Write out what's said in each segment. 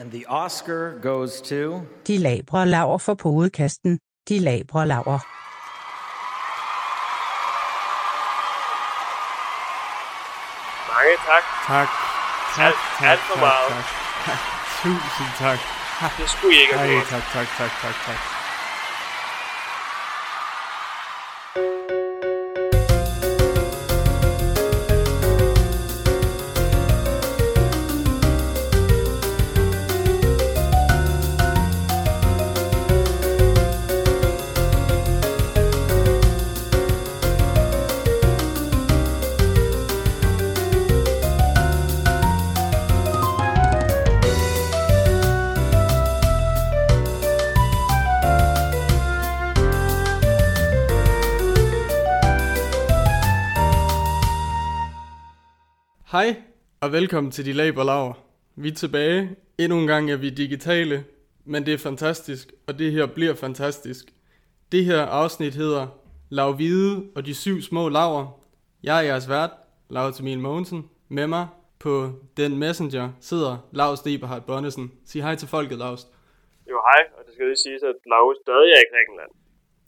And the Oscar goes to... De labre laver for podcasten. De labre laver. Mange tak. Tak. Tak, tak, alt for tak, meget. tak, tak. Tusind tak. Det skulle I ikke have Ej, tak, tak, tak, tak, tak. Og velkommen til De Laber Laver. Vi er tilbage. Endnu en gang er vi digitale, men det er fantastisk, og det her bliver fantastisk. Det her afsnit hedder Lav Hvide og de syv små laver. Jeg er jeres vært, Laura Emil Mogensen. Med mig på den messenger sidder Lars Eberhard Bonnesen. Sig hej til folket, Lars. Jo, hej, og det skal lige sige, at Laue stadig er i Grækenland.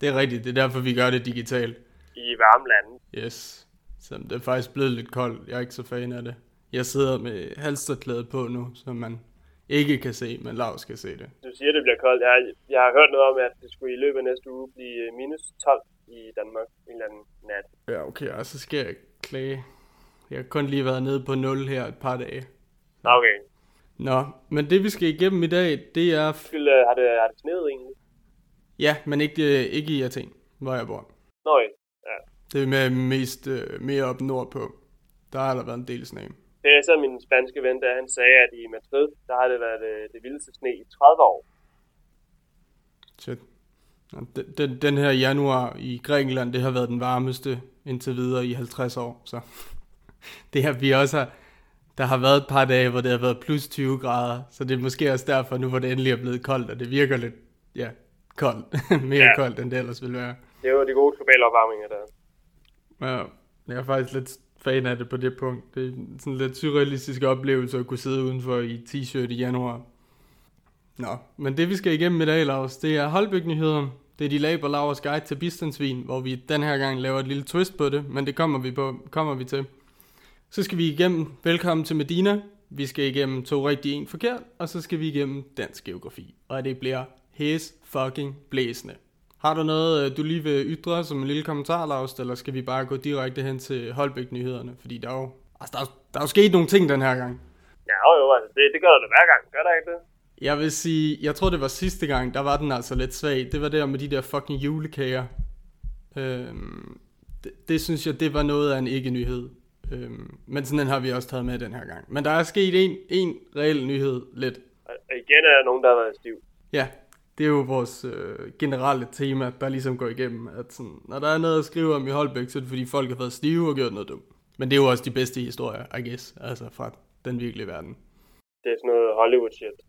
Det er rigtigt, det er derfor, vi gør det digitalt. I varme lande. Yes. Så det er faktisk blevet lidt koldt. Jeg er ikke så fan af det. Jeg sidder med halsterklædet på nu, så man ikke kan se, men Lars kan se det. Du siger, det bliver koldt. Jeg, jeg har hørt noget om, at det skulle i løbet af næste uge blive øh, minus 12 i Danmark. En eller anden nat. Ja, okay, og så skal jeg klage. Jeg har kun lige været nede på 0 her et par dage. Okay. Nå, men det vi skal igennem i dag, det er... Skyld, øh, har det, har det sneet egentlig? ja, men ikke, øh, ikke i Athen, hvor jeg bor. Nå, ja. Det er med mest mere op nordpå. Der har der været en del sne. Det er så min spanske ven, der han sagde, at i Madrid, der har det været øh, det vildeste sne i 30 år. Shit. Den, den, den her januar i Grækenland, det har været den varmeste indtil videre i 50 år. Så det har vi også har, der har været et par dage, hvor det har været plus 20 grader. Så det er måske også derfor, nu hvor det endelig er blevet koldt, og det virker lidt, ja, koldt. Mere ja. koldt, end det ellers ville være. Det er jo de gode globale opvarmninger der. Ja, jeg er faktisk lidt fan af det på det punkt. Det er sådan en lidt surrealistisk oplevelse at kunne sidde udenfor i t-shirt i januar. Nå, men det vi skal igennem i dag, Lars, det er Holbæk-nyheder. Det er de laber Lauers guide til bistandsvin, hvor vi den her gang laver et lille twist på det, men det kommer vi, på, kommer vi til. Så skal vi igennem Velkommen til Medina. Vi skal igennem to rigtig en forkert, og så skal vi igennem dansk geografi. Og det bliver hæs fucking blæsende. Har du noget, øh, du lige vil ytre som en lille kommentar, Lars, eller skal vi bare gå direkte hen til Holbæk-nyhederne? Fordi der er jo, altså, der er, der er jo sket nogle ting den her gang. Ja, jo, altså, det, det gør der hver gang. Gør der ikke det? Jeg vil sige, jeg tror det var sidste gang, der var den altså lidt svag. Det var der med de der fucking julekager. Øhm, det, det synes jeg, det var noget af en ikke-nyhed. Øhm, men sådan en har vi også taget med den her gang. Men der er sket en, en reel nyhed lidt. Og igen er der nogen, der har været stiv. Ja, det er jo vores øh, generelle tema, der ligesom går igennem. At sådan, når der er noget at skrive om i Holbæk, så er det fordi folk har været stive og gjort noget dumt. Men det er jo også de bedste historier, I guess. Altså fra den virkelige verden. Det er sådan noget Hollywood shit.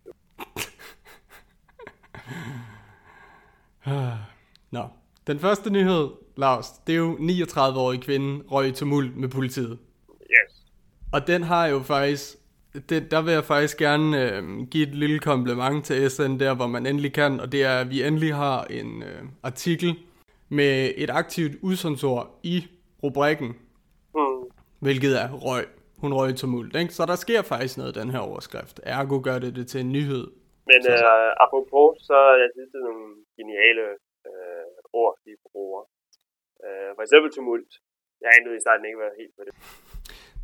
Nå, den første nyhed, Lars, det er jo 39-årig kvinde røg i tumult med politiet. Yes. Og den har jo faktisk, det, der vil jeg faktisk gerne øh, give et lille kompliment til SN der, hvor man endelig kan, og det er, at vi endelig har en øh, artikel med et aktivt udsagnsord i rubrikken, Hmm. hvilket er røg. Hun røg i tumult, ikke? Så der sker faktisk noget i den her overskrift. Ergo gør det det til en nyhed. Men Så- øh, apropos, så jeg synes, det er nogle geniale øh, ord, de bruger. Øh, for eksempel tumult. Jeg anede i starten ikke, hvad helt hvad det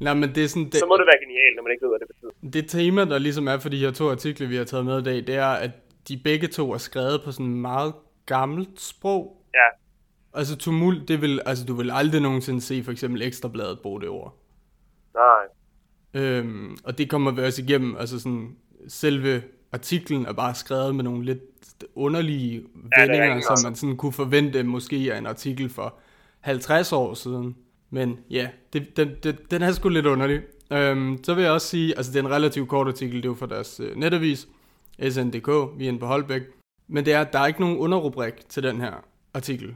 Nej, men det er sådan... Det, Så må det være genialt, når man ikke ved, hvad det betyder. Det tema, der ligesom er for de her to artikler, vi har taget med i dag, det er, at de begge to er skrevet på sådan meget gammelt sprog. Ja, Altså tumult, det vil, altså du vil aldrig nogensinde se for eksempel Ekstrabladet bruge det ord. nej. Øhm, og det kommer vi også igennem, altså sådan, selve artiklen er bare skrevet med nogle lidt underlige er vendinger, som man sådan kunne forvente måske af en artikel for 50 år siden. Men ja, det, den, den, den er sgu lidt underlig. Øhm, så vil jeg også sige, altså det er en relativt kort artikel, det er jo fra deres øh, netavis, SNDK, vi er inde på Holbæk. Men det er, at der er ikke nogen underrubrik til den her artikel.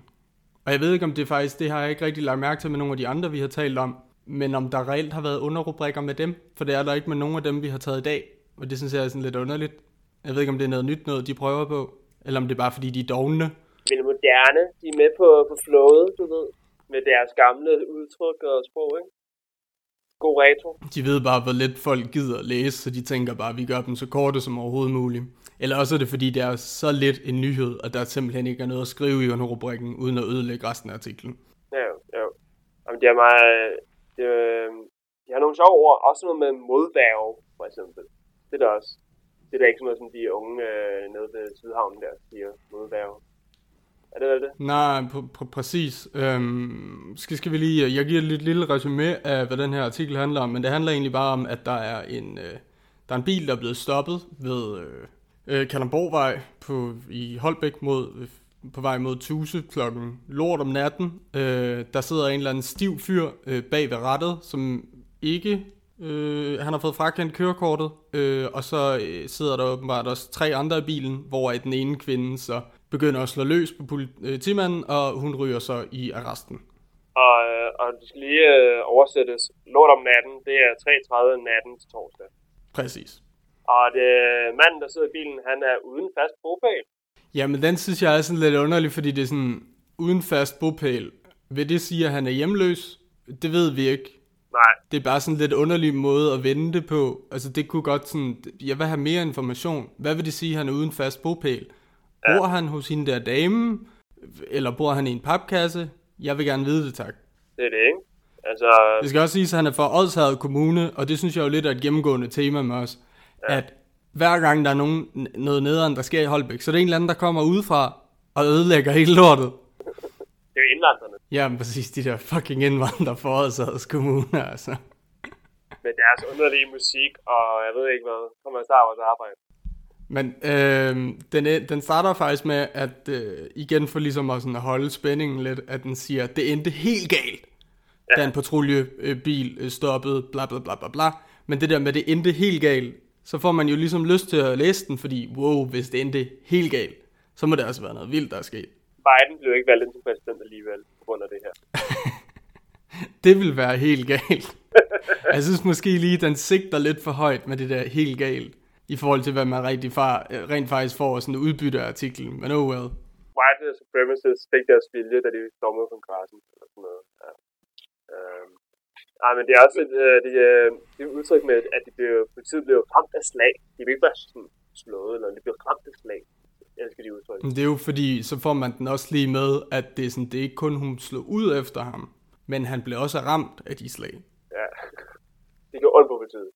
Og jeg ved ikke, om det faktisk, det har jeg ikke rigtig lagt mærke til med nogle af de andre, vi har talt om, men om der reelt har været underrubrikker med dem, for det er der ikke med nogen af dem, vi har taget i dag. Og det synes jeg er sådan lidt underligt. Jeg ved ikke, om det er noget nyt noget, de prøver på, eller om det er bare fordi, de er dogne. Men moderne, de er med på, på flowet, du ved, med deres gamle udtryk og sprog, ikke? God retro. De ved bare, hvor lidt folk gider at læse, så de tænker bare, at vi gør dem så korte som overhovedet muligt. Eller også er det, fordi det er så lidt en nyhed, at der simpelthen ikke er noget at skrive i under rubrikken, uden at ødelægge resten af artiklen. Ja, jo, jo. Jamen, det er meget... Det, øh, de har nogle sjove ord, også noget med modværge, for eksempel. Det er der også. Det er da ikke sådan noget, som de unge øh, nede ved Sydhavnen der siger, modværge. Er det vel det? Nej, pr- pr- præcis. Øhm, skal, skal vi lige, øh, jeg giver et lidt lille resume af, hvad den her artikel handler om, men det handler egentlig bare om, at der er en, øh, der er en bil, der er blevet stoppet ved øh, øh Kalamborgvej på, i Holbæk mod, øh, på vej mod Tuse klokken lort om natten. Øh, der sidder en eller anden stiv fyr øh, bag ved rattet, som ikke Øh, han har fået frakendt kørekortet, øh, og så øh, sidder der åbenbart også tre andre i bilen, hvor den ene kvinde så begynder at slå løs på politimanden, og hun ryger så i arresten. Og, øh, og det skal lige øh, oversættes. Lort om natten, det er 3.30 natten til torsdag. Præcis. Og det, manden, der sidder i bilen, han er uden fast bopæl. Jamen, den synes jeg er sådan lidt underlig, fordi det er sådan, uden fast bopæl. Vil det sige, at han er hjemløs? Det ved vi ikke. Nej. Det er bare sådan lidt underlig måde at vende det på. Altså, det kunne godt sådan, jeg vil have mere information. Hvad vil det sige, at han er uden fast bopæl? Ja. Bor han hos hende der dame? Eller bor han i en papkasse? Jeg vil gerne vide det, tak. Det er det, ikke? Altså... Det skal også siges, at han er fra Odshavet Kommune, og det synes jeg jo lidt er et gennemgående tema med os. Ja. At hver gang der er nogen, noget nederen, der sker i Holbæk, så er det en eller anden, der kommer udefra og ødelægger hele lortet. Det er jo indvandrerne. Ja, men præcis de der fucking indvandrere fra Odshavets Kommune, altså. Med deres underlige musik, og jeg ved ikke hvad, kommer jeg starte vores arbejde. Men øh, den, den starter faktisk med, at øh, igen for ligesom at, sådan at holde spændingen lidt, at den siger, at det endte helt galt, ja. da en patruljebil øh, stoppede, bla bla bla bla bla. Men det der med, at det endte helt galt, så får man jo ligesom lyst til at læse den, fordi wow, hvis det endte helt galt, så må det også være noget vildt, der er sket. Biden blev ikke valgt ind som præsident alligevel, på grund af det her. det vil være helt galt. jeg synes måske lige, den sigter lidt for højt med det der helt galt i forhold til, hvad man rigtig far, rent faktisk får sådan en udbytte af artiklen. Men oh well. White supremacists fik deres vilje, da de stormede kongressen. Eller sådan noget. Ja. Øhm. Ej, men det er også et, øh, det, øh, det er udtryk med, at de blev, politiet blev ramt af slag. De blev ikke bare sådan slået, eller de blev ramt af slag. Jeg elsker de udtryk. Det er jo fordi, så får man den også lige med, at det er, sådan, det er ikke kun, hun slog ud efter ham, men han blev også ramt af de slag. Ja, det går ondt på politiet.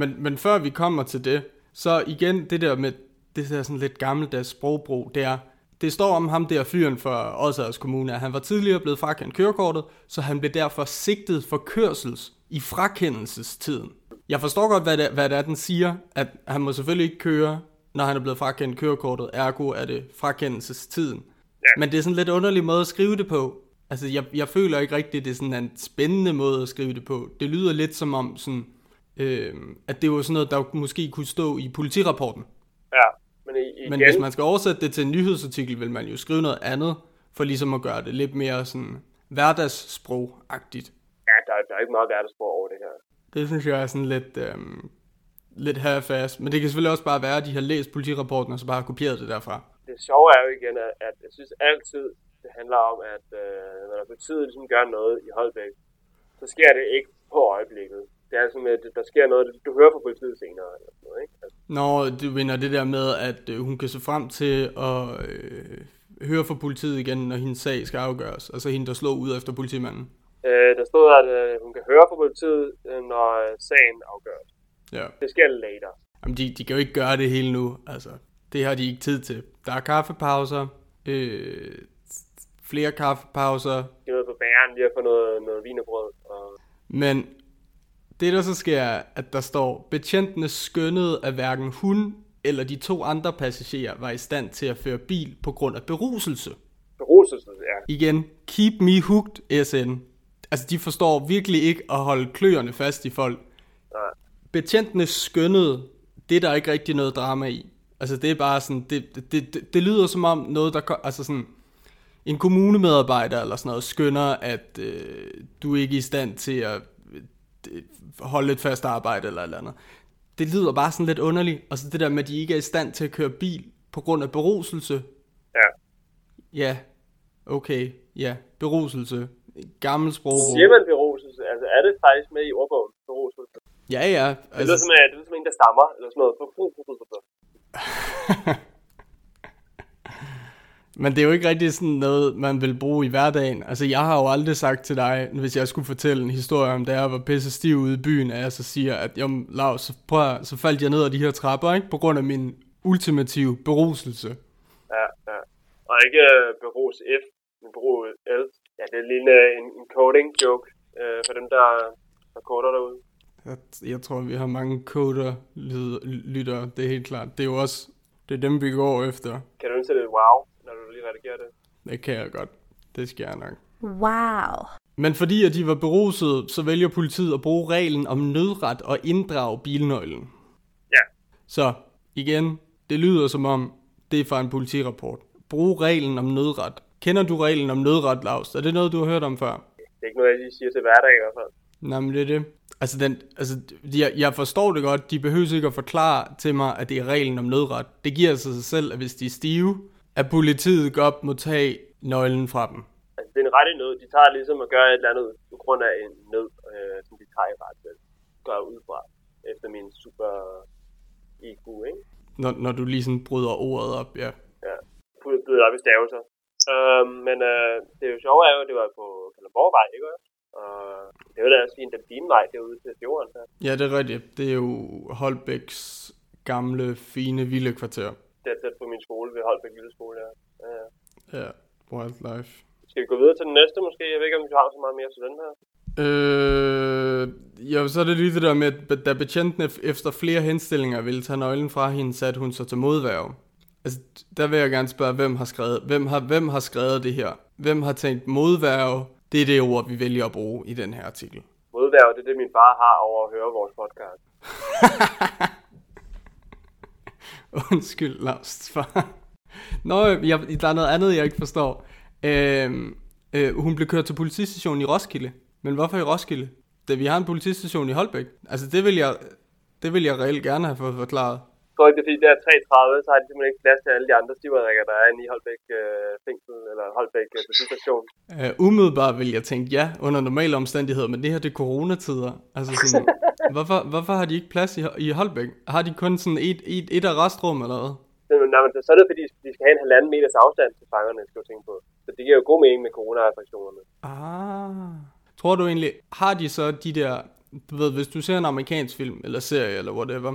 Men, men før vi kommer til det, så igen, det der med det der sådan lidt gammeldags sprogbrug, det er, det står om ham der fyren for Odsagers Kommune, at han var tidligere blevet frakendt kørekortet, så han blev derfor sigtet for kørsels i frakendelsestiden. Jeg forstår godt, hvad det, hvad det er, den siger, at han må selvfølgelig ikke køre, når han er blevet frakendt kørekortet, ergo er det frakendelsestiden. Ja. Men det er sådan en lidt underlig måde at skrive det på. Altså, jeg, jeg føler ikke rigtigt, at det er sådan en spændende måde at skrive det på. Det lyder lidt som om, sådan, øh, at det var sådan noget, der måske kunne stå i politirapporten. Ja, men, igen... men hvis man skal oversætte det til en nyhedsartikel, vil man jo skrive noget andet, for ligesom at gøre det lidt mere sådan hverdagssprog-agtigt. Ja, der, der er ikke meget hverdagssprog over det her. Det synes jeg er sådan lidt, øh, lidt half Men det kan selvfølgelig også bare være, at de har læst politirapporten, og så bare har kopieret det derfra. Det sjove er jo igen, at, at jeg synes altid, det handler om, at øh, når politiet ligesom gør noget i Holbæk, så sker det ikke på øjeblikket det er sådan, at der sker noget, du hører fra politiet senere. Eller sådan noget, ikke? Altså. Nå, du mener det der med, at øh, hun kan se frem til at øh, høre fra politiet igen, når hendes sag skal afgøres. Altså hende, der slår ud efter politimanden. Øh, der stod, at øh, hun kan høre fra politiet, øh, når sagen afgøres. Ja. Det sker later. Jamen, de, de kan jo ikke gøre det hele nu. Altså, det har de ikke tid til. Der er kaffepauser, øh, flere kaffepauser. De er på bæren, lige at få noget, noget vinerbrød. Og... Men det, der så sker, er, at der står, betjentene skønnede, at hverken hun eller de to andre passagerer var i stand til at føre bil på grund af beruselse. Beruselse, ja. Igen, keep me hooked, SN. Altså, de forstår virkelig ikke at holde kløerne fast i folk. Nej. Betjentene skønnede, det er der ikke rigtig noget drama i. Altså, det er bare sådan, det, det, det, det lyder som om noget, der, altså sådan, en kommunemedarbejder eller sådan noget skønner, at øh, du er ikke i stand til at holde et fast arbejde eller eller andet. det lyder bare sådan lidt underligt. Og så det der med, at de ikke er i stand til at køre bil på grund af beruselse. Ja. Ja, okay, ja, beruselse. Gammel sprogbrug. Siger man beruselse? Altså er det faktisk med i ordbogen, beruselse? Ja, ja. Det lyder som, øh, det lyder som en, der stammer, eller sådan noget. Men det er jo ikke rigtig sådan noget, man vil bruge i hverdagen. Altså, jeg har jo aldrig sagt til dig, hvis jeg skulle fortælle en historie om, da jeg var pisse stiv ude i byen, at jeg så siger, at jamen, Lars, så, prøv, så faldt jeg ned ad de her trapper, ikke? På grund af min ultimative beruselse. Ja, ja. Og ikke uh, berus F, men berus L. Ja, det er lige en, øh, en, en coding joke uh, for dem, der, der coder derude. Jeg, jeg tror, vi har mange coder-lyttere, det er helt klart. Det er jo også, det er dem, vi går efter. Kan du indsætte et wow, når du lige redigerer det? Det kan jeg godt. Det skal jeg nok. Wow. Men fordi at de var berusede, så vælger politiet at bruge reglen om nødret og inddrage bilnøglen. Ja. Så igen, det lyder som om, det er fra en politirapport. Brug reglen om nødret. Kender du reglen om nødret, Lars? Er det noget, du har hørt om før? Det er ikke noget, jeg lige siger til hverdag i hvert fald. Nej, men det er det. Altså, den, altså jeg, jeg forstår det godt. De behøver ikke at forklare til mig, at det er reglen om nødret. Det giver sig selv, at hvis de er stive, at politiet godt må tage nøglen fra dem. Altså, det er en rettig nød. De tager ligesom at gøre et eller andet på grund af en nød, øh, som de tager i ret Gør ud fra efter min super IQ, ikke? Når, når du lige sådan bryder ordet op, ja. Ja, blevet op i stavelser. Øh, men øh, det er jo sjovt, jo, at det var på Kalundborgvej, ikke også? Og det var da også fint, den fine vej derude til fjorden. Der. Ja, det er rigtigt. Det er jo Holbæks gamle, fine villekvarter. Det er tæt på min skole ved Holbæk Lille Skole, ja. ja. ja. Wildlife. Skal vi gå videre til den næste måske? Jeg ved ikke, om du har så meget mere til den her. Øh, ja, så er det lige det der med, at da betjenten ef- efter flere henstillinger ville tage nøglen fra hende, satte hun sig til modværge. Altså, der vil jeg gerne spørge, hvem har skrevet, hvem har, hvem har skrevet det her? Hvem har tænkt modværge? Det er det ord, vi vælger at bruge i den her artikel. Modværge, det er det, min far har over at høre vores podcast. Undskyld, Lars. far. Nå, jeg, der er noget andet, jeg ikke forstår. Øhm, øh, hun blev kørt til politistationen i Roskilde. Men hvorfor i Roskilde? Da vi har en politistation i Holbæk. Altså, det vil jeg, det vil jeg reelt gerne have fået forklaret. Jeg tror ikke, det er fordi, det er 3.30, så har de simpelthen ikke plads til alle de andre stivadrikker, der er inde i Holbæk øh, fængsel, eller Holbæk øh, politistation. Uh, umiddelbart vil jeg tænke ja, under normale omstændigheder, men det her det er coronatider. Altså sådan, hvorfor, hvorfor har de ikke plads i, i Holbæk? Har de kun sådan et, et, et arrestrum eller hvad? Nej, men så er det fordi, de skal have en halvanden meters afstand til fangerne, skal du tænke på. Så det giver jo god mening med coronarestriktionerne. Ah. Tror du egentlig, har de så de der, du ved, hvis du ser en amerikansk film, eller serie, eller whatever,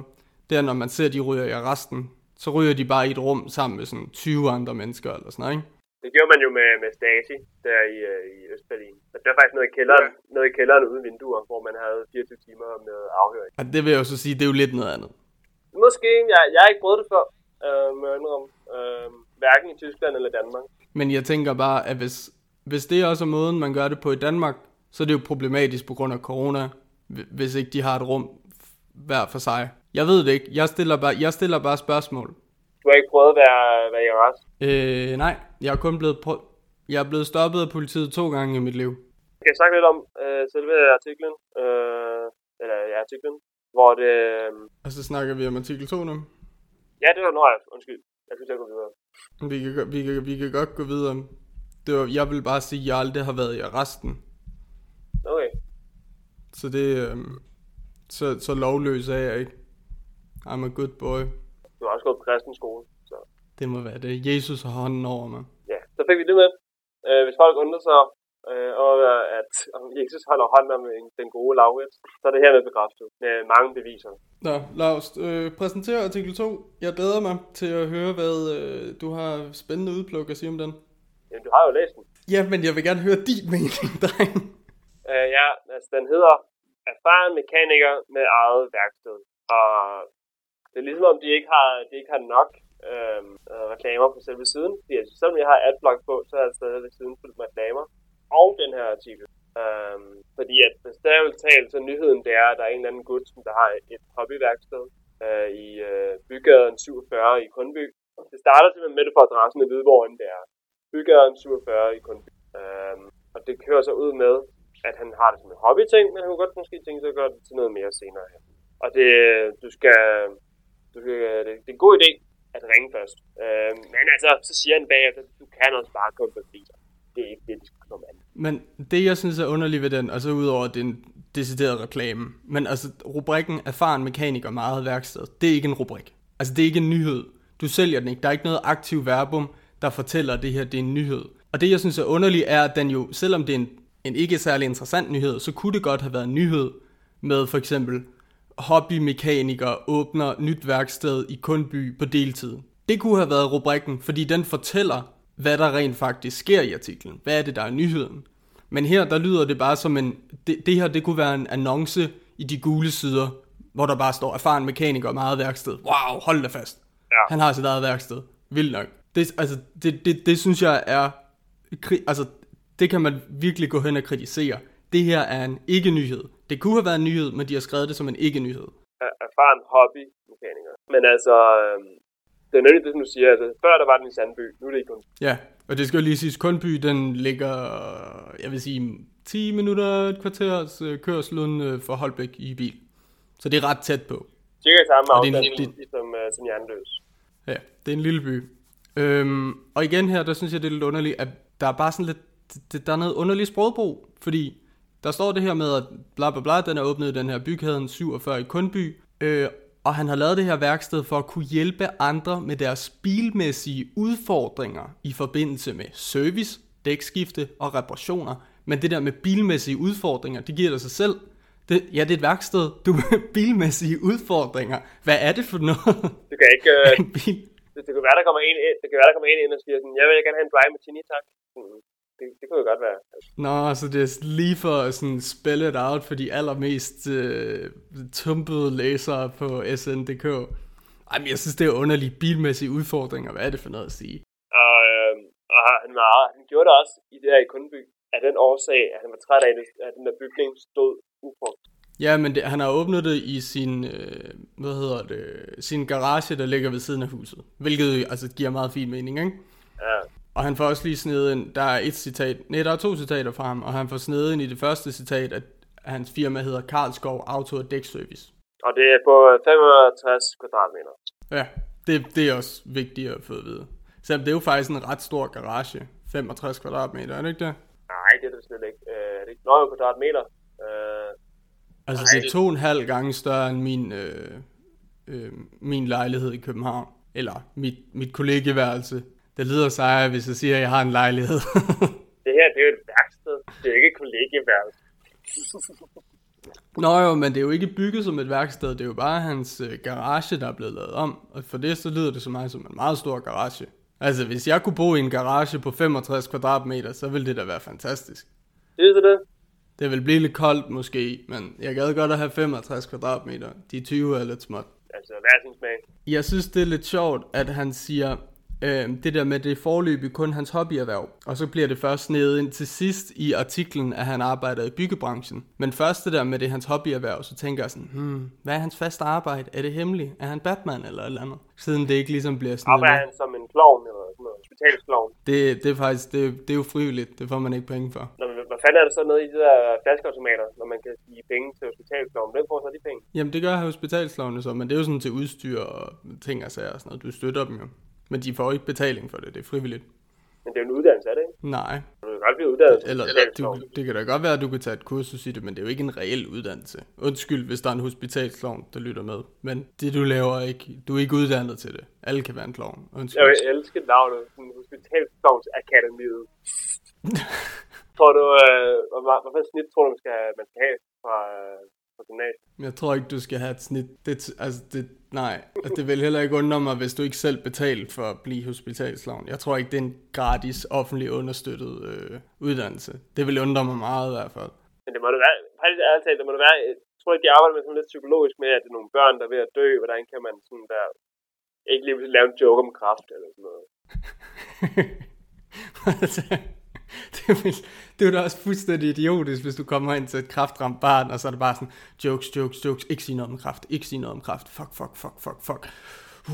der når man ser, de ryger i arresten, så ryger de bare i et rum sammen med sådan 20 andre mennesker, eller sådan noget, ikke? Det gjorde man jo med, med Stasi, der i, øh, i Østberlin. Så der er faktisk noget i kælderen, ja. noget i kælderen uden vinduer, hvor man havde 24 timer med afhøring. Og det vil jeg jo så sige, det er jo lidt noget andet. Måske, jeg, jeg har ikke prøvet det før, øh, jeg indrømme. Øh, hverken i Tyskland eller Danmark. Men jeg tænker bare, at hvis, hvis det også er måden, man gør det på i Danmark, så er det jo problematisk på grund af corona, hv- hvis ikke de har et rum hver for sig. Jeg ved det ikke. Jeg stiller bare, jeg stiller bare spørgsmål. Du har ikke prøvet at være, være i arrest. Øh, nej, jeg er kun blevet, prø- jeg er blevet stoppet af politiet to gange i mit liv. Jeg snakke lidt om øh, selve artiklen? Øh, eller ja, artiklen. Hvor det... Øh, Og så snakker vi om artikel 2 nu. ja, det var noget. Undskyld. Jeg synes, jeg gå videre. Vi kan, vi, kan, vi kan godt gå videre. Det var, jeg vil bare sige, at jeg aldrig har været i arresten. Okay. Så det, øh, så, så lovløs er jeg ikke. I'm a good boy. Du har også gået på kristen skole. Så Det må være det. Jesus har hånden over mig. ja, så fik vi det med. Øh, hvis folk undrer sig øh, over, at om Jesus holder hånden om en, den gode Laurits, så er det hermed bekræftet med mange beviser. Nå, Lars, øh, præsenter artikel 2. Jeg glæder mig til at høre, hvad øh, du har spændende udpluk at sige om den. Jamen, du har jo læst den. Ja, men jeg vil gerne høre din mening, dreng. Øh, ja, altså den hedder Erfaren mekaniker med eget værksted. Og det er ligesom om, de ikke har, de ikke har nok øh, reklamer på selve siden. Fordi altså, selvom jeg har adblock på, så er jeg stadigvæk ved siden fyldt med reklamer. Og den her artikel. Øh, fordi at bestemt talt, så nyheden det er, at der er en eller anden gut, som der har et hobbyværksted øh, i øh, bygaden 47 i Kundby. Det starter simpelthen med, det for adressen i Hvidborg, end det er. Bygaden 47 i Kundby. Øh, og det kører så ud med, at han har det som en hobbyting, men han kunne godt måske tænke sig at gøre det til noget mere senere hen. Og det, øh, du skal, du skal, øh, det, det er en god idé at ringe først. Øh, men altså, så siger han bagefter, du kan også bare komme forbi sig. Det er ikke det, de skal komme an. Men det, jeg synes er underligt ved den, og så udover at det er en decideret reklame, men altså rubrikken erfaren mekaniker meget værksted, det er ikke en rubrik. Altså det er ikke en nyhed. Du sælger den ikke. Der er ikke noget aktiv verbum, der fortæller, at det her det er en nyhed. Og det, jeg synes er underligt, er, at den jo, selvom det er en, en ikke særlig interessant nyhed, så kunne det godt have været en nyhed med for eksempel hobbymekaniker åbner nyt værksted i Kundby på deltid. Det kunne have været rubrikken, fordi den fortæller, hvad der rent faktisk sker i artiklen. Hvad er det, der er nyheden? Men her, der lyder det bare som en... Det, det her, det kunne være en annonce i de gule sider, hvor der bare står, erfaren mekaniker, meget værksted. Wow, hold da fast. Ja. Han har sit eget værksted. Vildt nok. Det, altså, det, det, det synes jeg er... Altså, det kan man virkelig gå hen og kritisere. Det her er en ikke-nyhed. Det kunne have været en nyhed, men de har skrevet det som en ikke-nyhed. Er- Erfaren hobbymekaniker. Men altså, øh, det er nemlig det, som du siger. Altså, før der var den i Sandby, nu er det ikke kun. Ja, og det skal jo lige siges, Kundby, den ligger, jeg vil sige, 10 minutter, et kvarters øh, kørsel øh, for Holbæk i bil. Så det er ret tæt på. Cirka samme Og det er afstand, det- ligesom, uh, som Jernløs. Ja, det er en lille by. Øhm, og igen her, der synes jeg, det er lidt underligt, at der er bare sådan lidt, det, der er noget underligt sprogbrug, fordi der står det her med, at bla bla bla, den er åbnet i den her bykæden 47 i Kundby, øh, og han har lavet det her værksted for at kunne hjælpe andre med deres bilmæssige udfordringer i forbindelse med service, dækskifte og reparationer. Men det der med bilmæssige udfordringer, det giver dig sig selv. Det, ja, det er et værksted. Du med bilmæssige udfordringer. Hvad er det for noget? Det kan ikke... Bil, det, det, kan være, der kommer en, det kan være, der kommer en ind og siger sådan, jeg vil gerne have en dry martini, tak. Det, det kunne jo godt være. Nå, så det er lige for at sådan spell it out for de allermest øh, tumpede læsere på SN.dk. Ej, men jeg synes, det er underlige bilmæssige udfordringer. Hvad er det for noget at sige? Og, øh, og han, var, han gjorde det også i det her i Kundby, af den årsag, at han var træt af, at den der bygning stod ubrugt. Ja, men det, han har åbnet det i sin, øh, hvad hedder det, sin garage, der ligger ved siden af huset. Hvilket altså giver meget fin mening, ikke? Ja. Og han får også lige snedet ind, der er et citat, nej, der er to citater fra ham, og han får snedet ind i det første citat, at hans firma hedder Karlskov Auto og Dækservice. Og det er på 65 kvadratmeter. Ja, det, det er også vigtigt at få at vide. Selvom det er jo faktisk en ret stor garage. 65 kvadratmeter, er det ikke det? Nej, det er det slet ikke. Øh, det er ikke nøje kvadratmeter. Øh, Altså, Nej, det er to og en halv gange større end min, øh, øh, min lejlighed i København. Eller mit, mit kollegeværelse. Det lyder sejere, hvis jeg siger, at jeg har en lejlighed. det her, det er jo et værksted. Det er jo ikke et kollegeværelse. Nå jo, men det er jo ikke bygget som et værksted. Det er jo bare hans øh, garage, der er blevet lavet om. Og for det, så lyder det så meget som en meget stor garage. Altså, hvis jeg kunne bo i en garage på 65 kvadratmeter, så ville det da være fantastisk. Det er det. Det vil blive lidt koldt måske, men jeg gad godt at have 65 kvadratmeter. De 20 er lidt småt. Altså, hver sin smag. Jeg synes, det er lidt sjovt, at han siger, øh, det der med det forløbig kun hans hobbyerhverv. Og så bliver det først nede ind til sidst i artiklen, at han arbejder i byggebranchen. Men først det der med det hans hobbyerhverv, så tænker jeg sådan, hmm, hvad er hans faste arbejde? Er det hemmeligt? Er han Batman eller et eller andet? Siden det ikke ligesom bliver sådan Arbejder han som en klovn eller sådan noget. Hospitalsklovn. Det, det er faktisk, det, det er jo frivilligt. Det får man ikke penge for. Nå, men hvad fanden er der så nede i de der flaskeautomater, når man kan give penge til hospitalsklovn? Hvem får så de penge? Jamen det gør hospitalslovene så, men det er jo sådan til udstyr og ting og sager og sådan noget. Du støtter dem jo. Men de får ikke betaling for det, det er frivilligt. Men det er jo en uddannelse, er det ikke? Nej, Du kan godt blive uddannet Eller du, det kan da godt være, at du kan tage et kursus i det, men det er jo ikke en reel uddannelse. Undskyld, hvis der er en hospitalsklovn, der lytter med. Men det du laver er ikke, du er ikke uddannet til det. Alle kan være en klovn. Undskyld. Jeg vil elske navnet, sådan Hospitalsklovns Akademiet. tror du, øh, hvor, hvor meget snit tror du, man skal, man skal have fra, fra gymnasiet? Jeg tror ikke, du skal have et snit. Det, altså, det, nej, altså, det vil heller ikke undre mig, hvis du ikke selv betaler for at blive hospitalslovn. Jeg tror ikke, det er en gratis, offentlig understøttet øh, uddannelse. Det vil undre mig meget i hvert fald. Men det må det være, faktisk ærligt talt, det må det være, jeg tror ikke, de arbejder med sådan lidt psykologisk med, at det er nogle børn, der er ved at dø, hvordan kan man sådan der, ikke lige lave en joke om kraft eller sådan noget. det, vil, det er jo da også fuldstændig idiotisk, hvis du kommer ind til et kraftramt barn, og så er det bare sådan, jokes, jokes, jokes, ikke sige noget om kraft, ikke sige noget om kraft, fuck, fuck, fuck, fuck, fuck.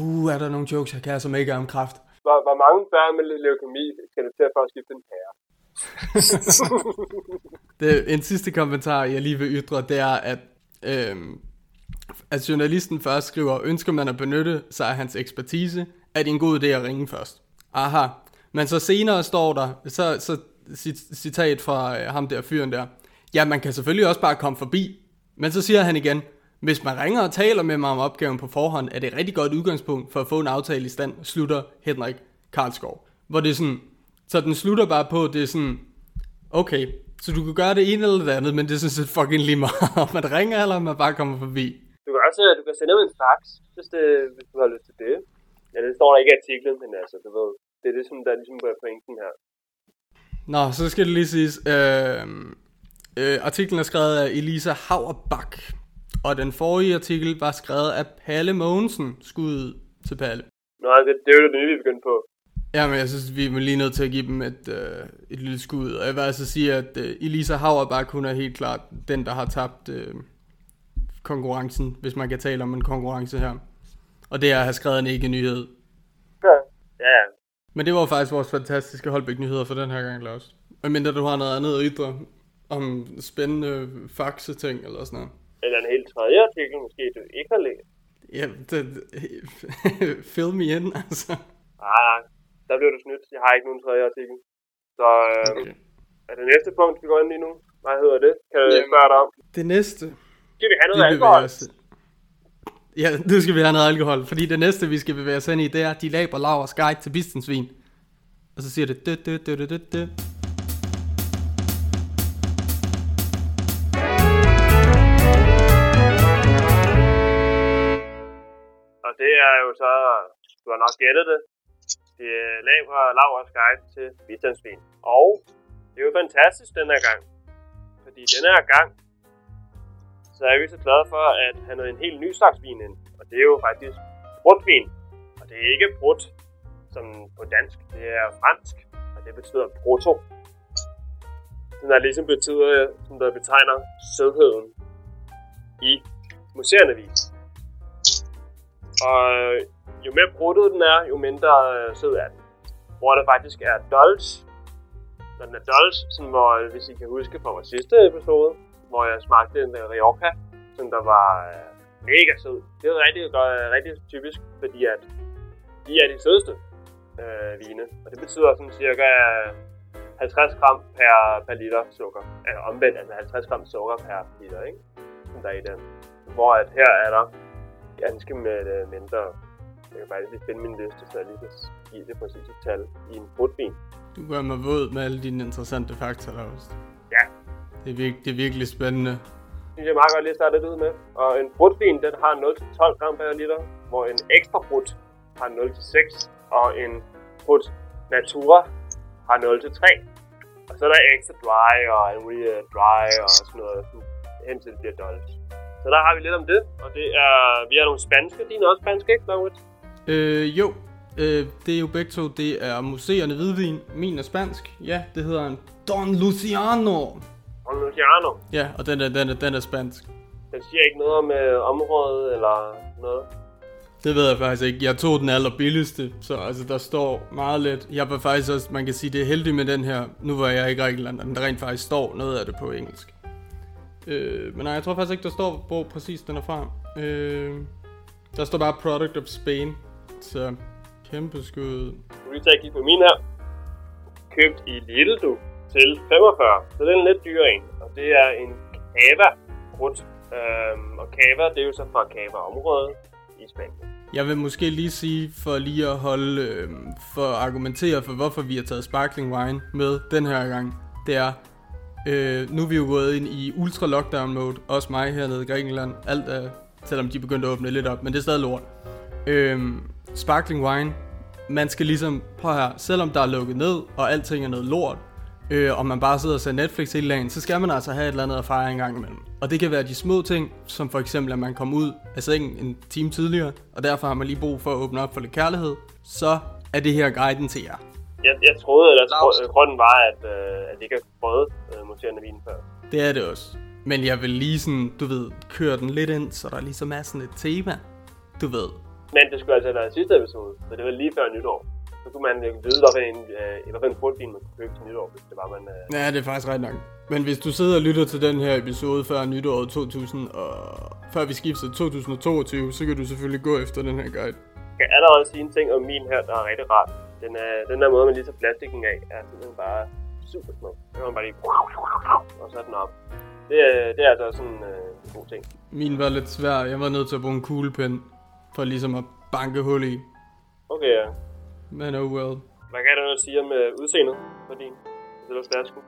Uh, er der nogle jokes, jeg kan, som ikke er om kraft? Hvor, hvor mange børn med leukemi skal det til for at skifte en pære? Det, en sidste kommentar, jeg lige vil ytre, det er, at øhm, at journalisten først skriver, ønsker man at benytte sig af hans ekspertise, er det en god idé at ringe først. Aha. Men så senere står der, så, så citat fra øh, ham der fyren der, ja, man kan selvfølgelig også bare komme forbi. Men så siger han igen, hvis man ringer og taler med mig om opgaven på forhånd, er det et rigtig godt udgangspunkt for at få en aftale i stand, slutter Henrik Karlskov. Hvor det er sådan, så den slutter bare på, det er sådan, okay, så du kan gøre det ene eller det andet, men det er sådan set fucking lige meget, om man ringer eller om man bare kommer forbi. Du kan også øh, du kan sende ud en fax, hvis, det, hvis du har lyst til det. Ja, det står der ikke i artiklen, men altså, du ved, det er det, som der ligesom er ligesom pointen her. Nå, så skal det lige siges, øh, øh, artiklen er skrevet af Elisa Hauerbach, og den forrige artikel var skrevet af Palle Mogensen, skud til Palle. Nå, det, det er jo det nye, vi begyndte på. Ja, men jeg synes, vi er lige nødt til at give dem et, øh, et lille skud. Og jeg vil altså sige, at øh, Elisa Hauerbach, hun er helt klart den, der har tabt øh, konkurrencen, hvis man kan tale om en konkurrence her. Og det er at have skrevet en ikke-nyhed. Ja, ja. Men det var faktisk vores fantastiske Holbæk-nyheder for den her gang, Lars. Men mindre du har noget andet at ytre om spændende faxe-ting eller sådan noget. Eller en helt tredje artikel, måske du ikke har læst. Ja, det, fill me in, altså. Nej, der bliver du snydt. Jeg har ikke nogen tredje artikel. Så øh, okay. er det næste punkt, vi går ind i nu? Hvad hedder det? Kan Jamen, spørge dig om? Det næste. Skal vi have noget alkohol? Ja, nu skal vi have noget alkohol, fordi det næste, vi skal bevæge os ind i, det er De Laber Lavers Guide til Bistensvin. Og så siger det dø, dø, dø, dø, dø, dø. Og det er jo så, du har nok gættet det, det er laver Lauras guide til bistensvin. Og det er jo fantastisk den her gang. Fordi den her gang, så er vi så glade for at have noget en helt ny slags vin ind. Og det er jo faktisk brutvin. Og det er ikke brut, som på dansk. Det er fransk, og det betyder brutto. Den er ligesom betyder, som der betegner sødheden i museerne vin. Og jo mere bruttet den er, jo mindre øh, sød er den. Hvor det faktisk er dolce. Når den er dolce, sådan hvor, hvis I kan huske fra vores sidste episode, hvor jeg smagte en Rioja, som der var uh, mega sød. Det er rigtig, godt, uh, rigtig typisk, fordi at de er de sødeste uh, vine. Og det betyder sådan cirka 50 gram per, per liter sukker. Altså omvendt, altså 50 gram sukker per liter, ikke? Som der er i den. Hvor at her er der ganske med uh, mindre jeg kan faktisk lige finde min liste, så jeg lige kan give det præcise tal i en brutvin. Du gør mig våd med alle dine interessante fakta, også. Ja. Det er, virke, det er virkelig spændende. Det synes jeg meget godt lige at starte lidt ud med. Og en brutvin, den har 0-12 gram per liter, hvor en ekstra brut har 0-6, og en brut natura har 0-3. Og så er der ekstra dry og en uh, dry og sådan noget, hen til det bliver dolce. Så der har vi lidt om det, og det er, vi er nogle spanske. Dine er også spanske, ikke, Laurits? Øh, jo. Øh, det er jo begge to, det er museerne hvidvin. Min er spansk. Ja, det hedder en Don Luciano. Don Luciano? Ja, og den er, den er, den er spansk. Den siger ikke noget om øh, området eller noget? Det ved jeg faktisk ikke. Jeg tog den allerbilligste, så altså, der står meget let. Jeg var faktisk også, man kan sige, det er heldigt med den her. Nu var jeg i Grækenland, og den rent faktisk står noget af det på engelsk. Øh, men nej, jeg tror faktisk ikke, der står, hvor præcis den er fra. Øh, der står bare Product of Spain. Så kæmpe skud. Du vil tage kigge på min her. Købt i Lidl, du. Til 45. Så det er en lidt dyrere en. Og det er en Cava Brut. Øhm, og Cava, det er jo så fra Cava området i Spanien. Jeg vil måske lige sige, for lige at holde, øh, for at argumentere for, hvorfor vi har taget sparkling wine med den her gang, det er, øh, nu er vi jo gået ind i ultra lockdown mode, også mig hernede i Grækenland, alt er, selvom de begyndte at åbne lidt op, men det er stadig lort. Øh, sparkling wine, man skal ligesom, prøv her, selvom der er lukket ned, og alting er noget lort, øh, og man bare sidder og ser Netflix hele dagen, så skal man altså have et eller andet at fejre en gang imellem. Og det kan være de små ting, som for eksempel, at man kommer ud af sengen en time tidligere, og derfor har man lige brug for at åbne op for lidt kærlighed, så er det her guiden til jer. Jeg, jeg troede, eller tro, grunden var, at, øh, at det ikke har prøvet øh, muterende vin før. Det er det også. Men jeg vil lige sådan, du ved, køre den lidt ind, så der ligesom er sådan et tema. Du ved, men det skulle altså været sidste episode, så det var lige før nytår. Så kunne man øh, vide, hvad en, øh, hvad en portvin man kunne købe til nytår, hvis det var, man... Øh, Ja, det er faktisk ret nok. Men hvis du sidder og lytter til den her episode før nytåret 2000, og før vi skifter til 2022, så kan du selvfølgelig gå efter den her guide. Jeg kan allerede sige en ting om min her, der er rigtig rart. Den, er, den der måde, man lige tager plastikken af, er simpelthen bare super smuk. Så kan man bare lige... Og så er den op. Det, er- det er altså sådan øh, en god ting. Min var lidt svær. Jeg var nødt til at bruge en kuglepen for ligesom at banke hul i. Okay, ja. Men oh well. Hvad kan du sige om øh, udseendet på din Silverstærsken?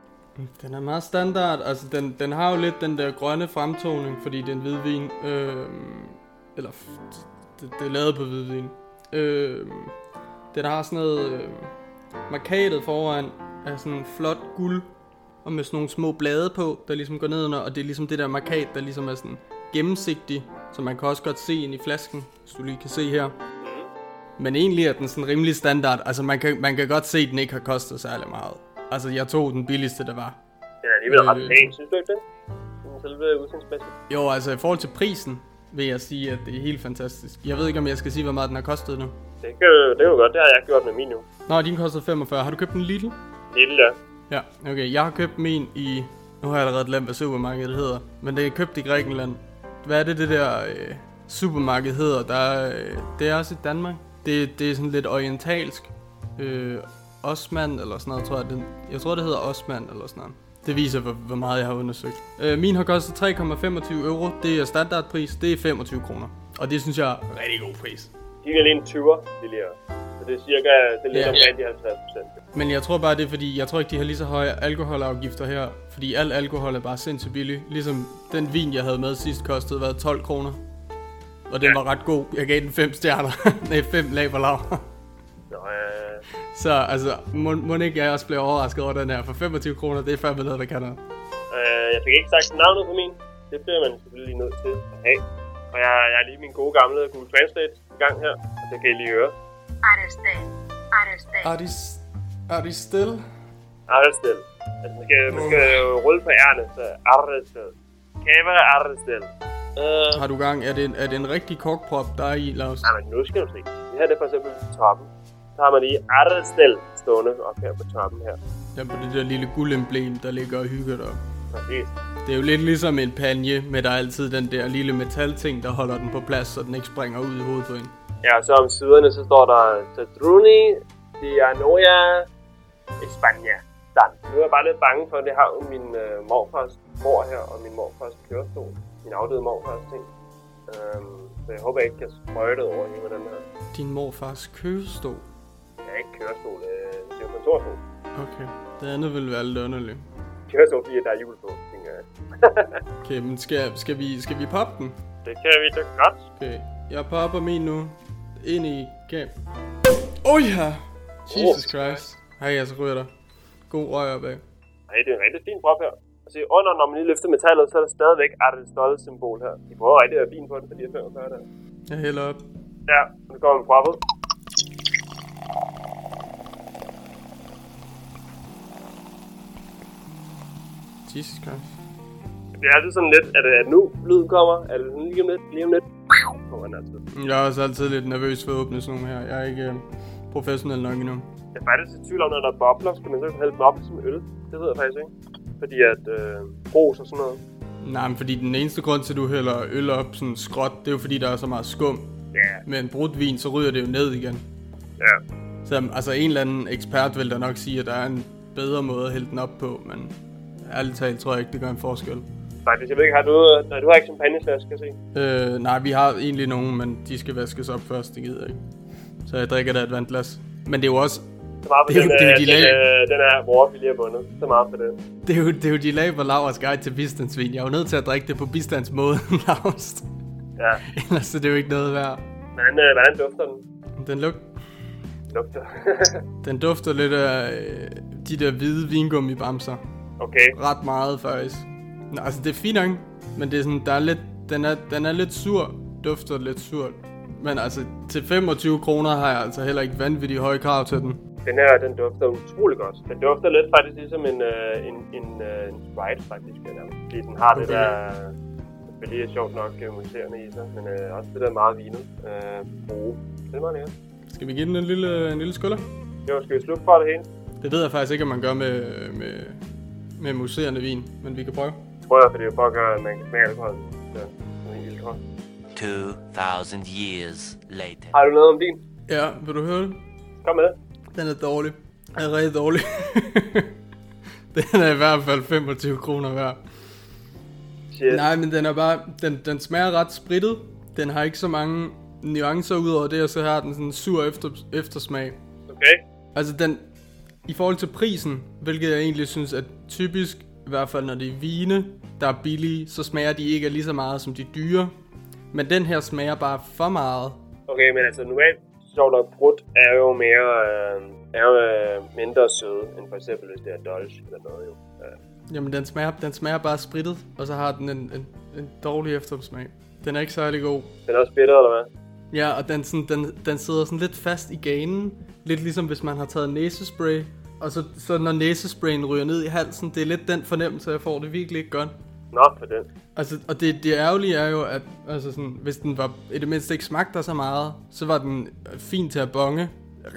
Den er meget standard. Altså, den, den har jo lidt den der grønne fremtoning, fordi det er en hvidvin. Øh, eller, det, det er lavet på hvidvin. Øh, den har sådan noget... Øh, markatet foran er sådan flot guld, og med sådan nogle små blade på, der ligesom går ned under, og det er ligesom det der markat, der ligesom er sådan gennemsigtig, så man kan også godt se ind i flasken, hvis du lige kan se her. Men egentlig er den sådan rimelig standard. Altså man kan, man kan godt se, at den ikke har kostet særlig meget. Altså jeg tog den billigste, der var. Den er alligevel ret Øh. pæn, synes du ikke det? Den selve udseendsmæssigt. Jo, altså i forhold til prisen, vil jeg sige, at det er helt fantastisk. Jeg ved ikke, om jeg skal sige, hvor meget den har kostet nu. Det kan, det kan du godt, det har jeg gjort med min nu. Nå, din kostede 45. Har du købt en lille? Lille der. Ja, okay. Jeg har købt min i... Nu har jeg allerede glemt, hvad supermarkedet hedder. Men det er købt i Grækenland. Hvad er det, det der øh, supermarked hedder? Der er, øh, det er også i Danmark. Det, det er sådan lidt orientalsk. Øh, Osman eller sådan noget, tror jeg. Den, jeg tror, det hedder Osman eller sådan noget. Det viser, hvor, hvor meget jeg har undersøgt. Øh, min har kostet 3,25 euro. Det er standardpris. Det er 25 kroner. Og det synes jeg er rigtig god pris. De er en 20'er billigere. Så det er cirka, det er lidt Ja. omkring de 50 procent. Men jeg tror bare, det er fordi, jeg tror ikke, de har lige så høje alkoholafgifter her. Fordi al alkohol er bare sindssygt billig. Ligesom den vin, jeg havde med sidst, kostede hvad, 12 kroner. Og den Ja. var ret god. Jeg gav den 5 stjerner. Nej, 5 laberlav. Nå, øh, så altså, må, må ikke jeg også blive overrasket over den her. For 25 kroner, det er fandme noget, der kan noget. øh, jeg fik ikke sagt navnet på min. Det bliver man selvfølgelig lige nødt til at have. Og jeg, jeg er lige min gode gamle Google Translate i gang her. Og det kan I lige høre. Arestel. Arestel. Er de, er de stille? Arrestel. Altså, man skal, man skal jo rulle på ærne, så Arrestel. Kava Arrestel. Øh, Har du gang? Er det, en- er det en rigtig korkprop, der er i, Lars? nej, men nu skal du se. Det her det er for eksempel toppen. Så har man lige Arrestel stående op her på toppen her. Ja, på det der lille guldemblem, der ligger og hygger dig. Præcis. Det er jo lidt ligesom en panje, med der er altid den der lille metalting, der holder den på plads, så den ikke springer ud i hovedet på en. Ja, og så om siderne, så står der Tadruni, Dianoia, España. Dan. Nu er jeg bare lidt bange for, at det har jo min øh, morfars mor her, og min morfars kørestol. Min afdøde morfars ting. Øhm, så jeg håber, jeg ikke kan sprøjte det over med den her. Din morfars kørestol. Ja, ikke kørestol, øh, det er jo kontorstol. Okay. Det andet vil være lidt underligt. Kørestol, fordi der er hjul på, tænker jeg. Okay, men skal, skal, vi, skal vi poppe den? det kan vi da godt. Okay, jeg popper min nu. Ind i game. Oh ja! Jesus Christ. Hej, jeg så ryger der. God røg opad. Nej, det er en rigtig fin prop her. Og se, under, når man lige løfter metallet, så er der stadigvæk Aristotle symbol her. De prøver rigtig at være fint på den, for de her 45 der. Jeg hælder op. Ja, nu kommer man proppet. Jesus Christ. Det er altid sådan lidt, at, at nu lyden kommer, er det lige om lidt, lige om lidt, den. Jeg er også altid lidt nervøs for at åbne sådan nogle her. Jeg er ikke øh, professionel nok endnu. Jeg er faktisk i tvivl om, når der er bobler, skal man så hælde dem op som øl. Det ved jeg faktisk ikke. Fordi at øh, brus og sådan noget. Nej, men fordi den eneste grund til, at du hælder øl op sådan skråt, det er jo fordi, der er så meget skum. Ja, Med en brudt vin, så ryger det jo ned igen. ja. Så altså en eller anden ekspert vil da nok sige, at der er en bedre måde at hælde den op på, men ærligt talt tror jeg ikke, det gør en forskel. Faktisk, jeg ved ikke, har du, nej, du har ikke champagneflaske, kan se. Øh, nej, vi har egentlig nogen, men de skal vaskes op først, det gider jeg ikke. Så jeg drikker da et vandglas. Men det er jo også, Så meget for Det er jo- den, det er jo øh, de den, lag. øh, den er vores, vi lige har bundet. Så meget for det. det er jo, det er jo de lag på Lauras guide til bistandsvin. Jeg er jo nødt til at drikke det på bistandsmåden, Lars. Ja. Ellers er det jo ikke noget værd. Hvordan, øh, hvordan dufter den? Den, Lugter. den dufter lidt af øh, de der hvide vingummibamser. okay. ret meget faktisk. Nå, altså det er fint nok, men det er sådan, der er lidt, den er, den er lidt sur, dufter lidt surt. Men altså, til 25 kroner har jeg altså heller ikke vanvittigt høje krav til den. Den her, den dufter utrolig godt. Den dufter lidt faktisk ligesom en, øh, en, en, øh, en Sprite, faktisk. Ja, nærmest. Fordi den har okay. det der... Selvfølgelig er sjovt nok øh, muserende i sig, men øh, også det der meget vinet. Øh, brug. Det er meget lækkert. Skal vi give den en lille, en lille skulder? Jo, skal vi slutte for det hele? Det ved jeg faktisk ikke, om man gør med, med, med museerne vin, men vi kan prøve. Det tror jeg, fordi det er for at gøre, at man kan smage alkohol. Så, det er helt vildt, tror jeg. 2,000 years later. Har du noget om din? Ja, vil du høre det? Kom med. Den er dårlig. Den er rigtig dårlig. den er i hvert fald 25 kroner værd. Shit. Nej, men den er bare, den, den smager ret sprittet. Den har ikke så mange nuancer ud over det, og så har den sådan en sur efter, eftersmag. Okay. Altså den, i forhold til prisen, hvilket jeg egentlig synes er typisk, i hvert fald når det er vine, der er billige, så smager de ikke lige så meget som de dyre. Men den her smager bare for meget. Okay, men altså normalt sjovt nok brudt er jo mere, øh, er jo øh, mindre søde, end for eksempel hvis det er Dolce eller noget jo. Ja. Jamen den smager, den smager bare sprittet, og så har den en, en, en dårlig eftersmag. Den er ikke særlig god. Den er også bitter, eller hvad? Ja, og den, sådan, den, den sidder sådan lidt fast i ganen. Lidt ligesom hvis man har taget næsespray. Og så, så når næsesprayen ryger ned i halsen, det er lidt den fornemmelse, jeg får. Det er virkelig ikke godt. Nå, for den. Altså, og det, det ærgerlige er jo, at altså sådan, hvis den var i det mindste ikke smagte så meget, så var den fin til at bonge.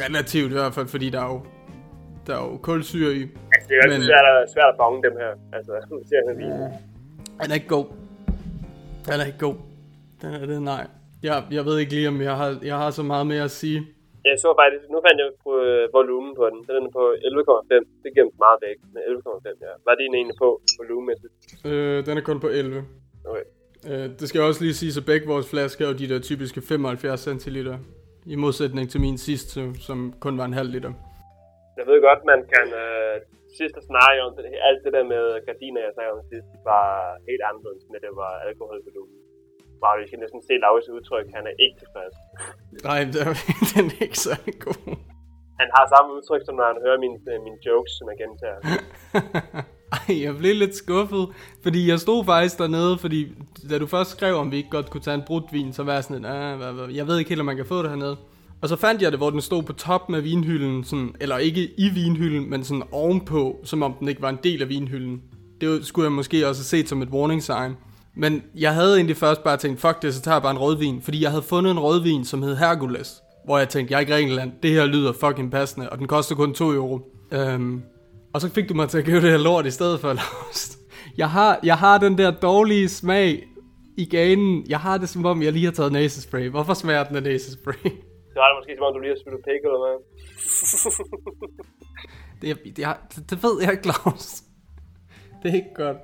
Relativt i hvert fald, fordi der er jo, der er jo kulsyre i. Altså, det er jo Men- svært, at, svært at bonge dem her. Altså, nu ser jeg vin. Den er ikke god. Den er ikke god. Den er det, nej. Jeg, jeg ved ikke lige, om jeg har, jeg har så meget mere at sige. Jeg så faktisk, nu fandt jeg på øh, volumen på den. Så den er på 11,5. Det giver meget væk. Men 11,5, ja. Hvad er din egentlig på volumenmæssigt? Øh, den er kun på 11. Okay. Øh, det skal også lige sige, at begge vores flasker er de der typiske 75 centiliter. I modsætning til min sidste, som kun var en halv liter. Jeg ved godt, man kan... Øh, sidste det, alt det der med gardiner, jeg sagde om sidst, var helt anderledes, med det var alkoholvolumen. Bare vi skal næsten se Lauris udtryk, han er ikke tilfreds. Nej, den er, den er ikke så god. Han har samme udtryk, som når han hører mine, øh, mine jokes, som jeg gentager. Ej, jeg blev lidt skuffet, fordi jeg stod faktisk dernede, fordi da du først skrev, om vi ikke godt kunne tage en brudt vin, så var jeg sådan ah, jeg ved ikke helt, om man kan få det hernede. Og så fandt jeg det, hvor den stod på toppen af vinhylden, sådan, eller ikke i vinhylden, men sådan ovenpå, som om den ikke var en del af vinhylden. Det skulle jeg måske også have set som et warning sign. Men jeg havde egentlig først bare tænkt, fuck det, så tager jeg bare en rødvin, fordi jeg havde fundet en rødvin, som hed Hercules. Hvor jeg tænkte, jeg er i Grækenland, det her lyder fucking passende, og den koster kun 2 euro. Øhm, og så fik du mig til at købe det her lort i stedet for Laust. Jeg har, jeg har den der dårlige smag i ganen. Jeg har det som om, jeg lige har taget næsespray. Hvorfor smager den af næsespray? Så er det måske som om, du lige har spillet pik eller hvad? Det, det, det, det ved jeg ikke, Claus. Det er ikke godt.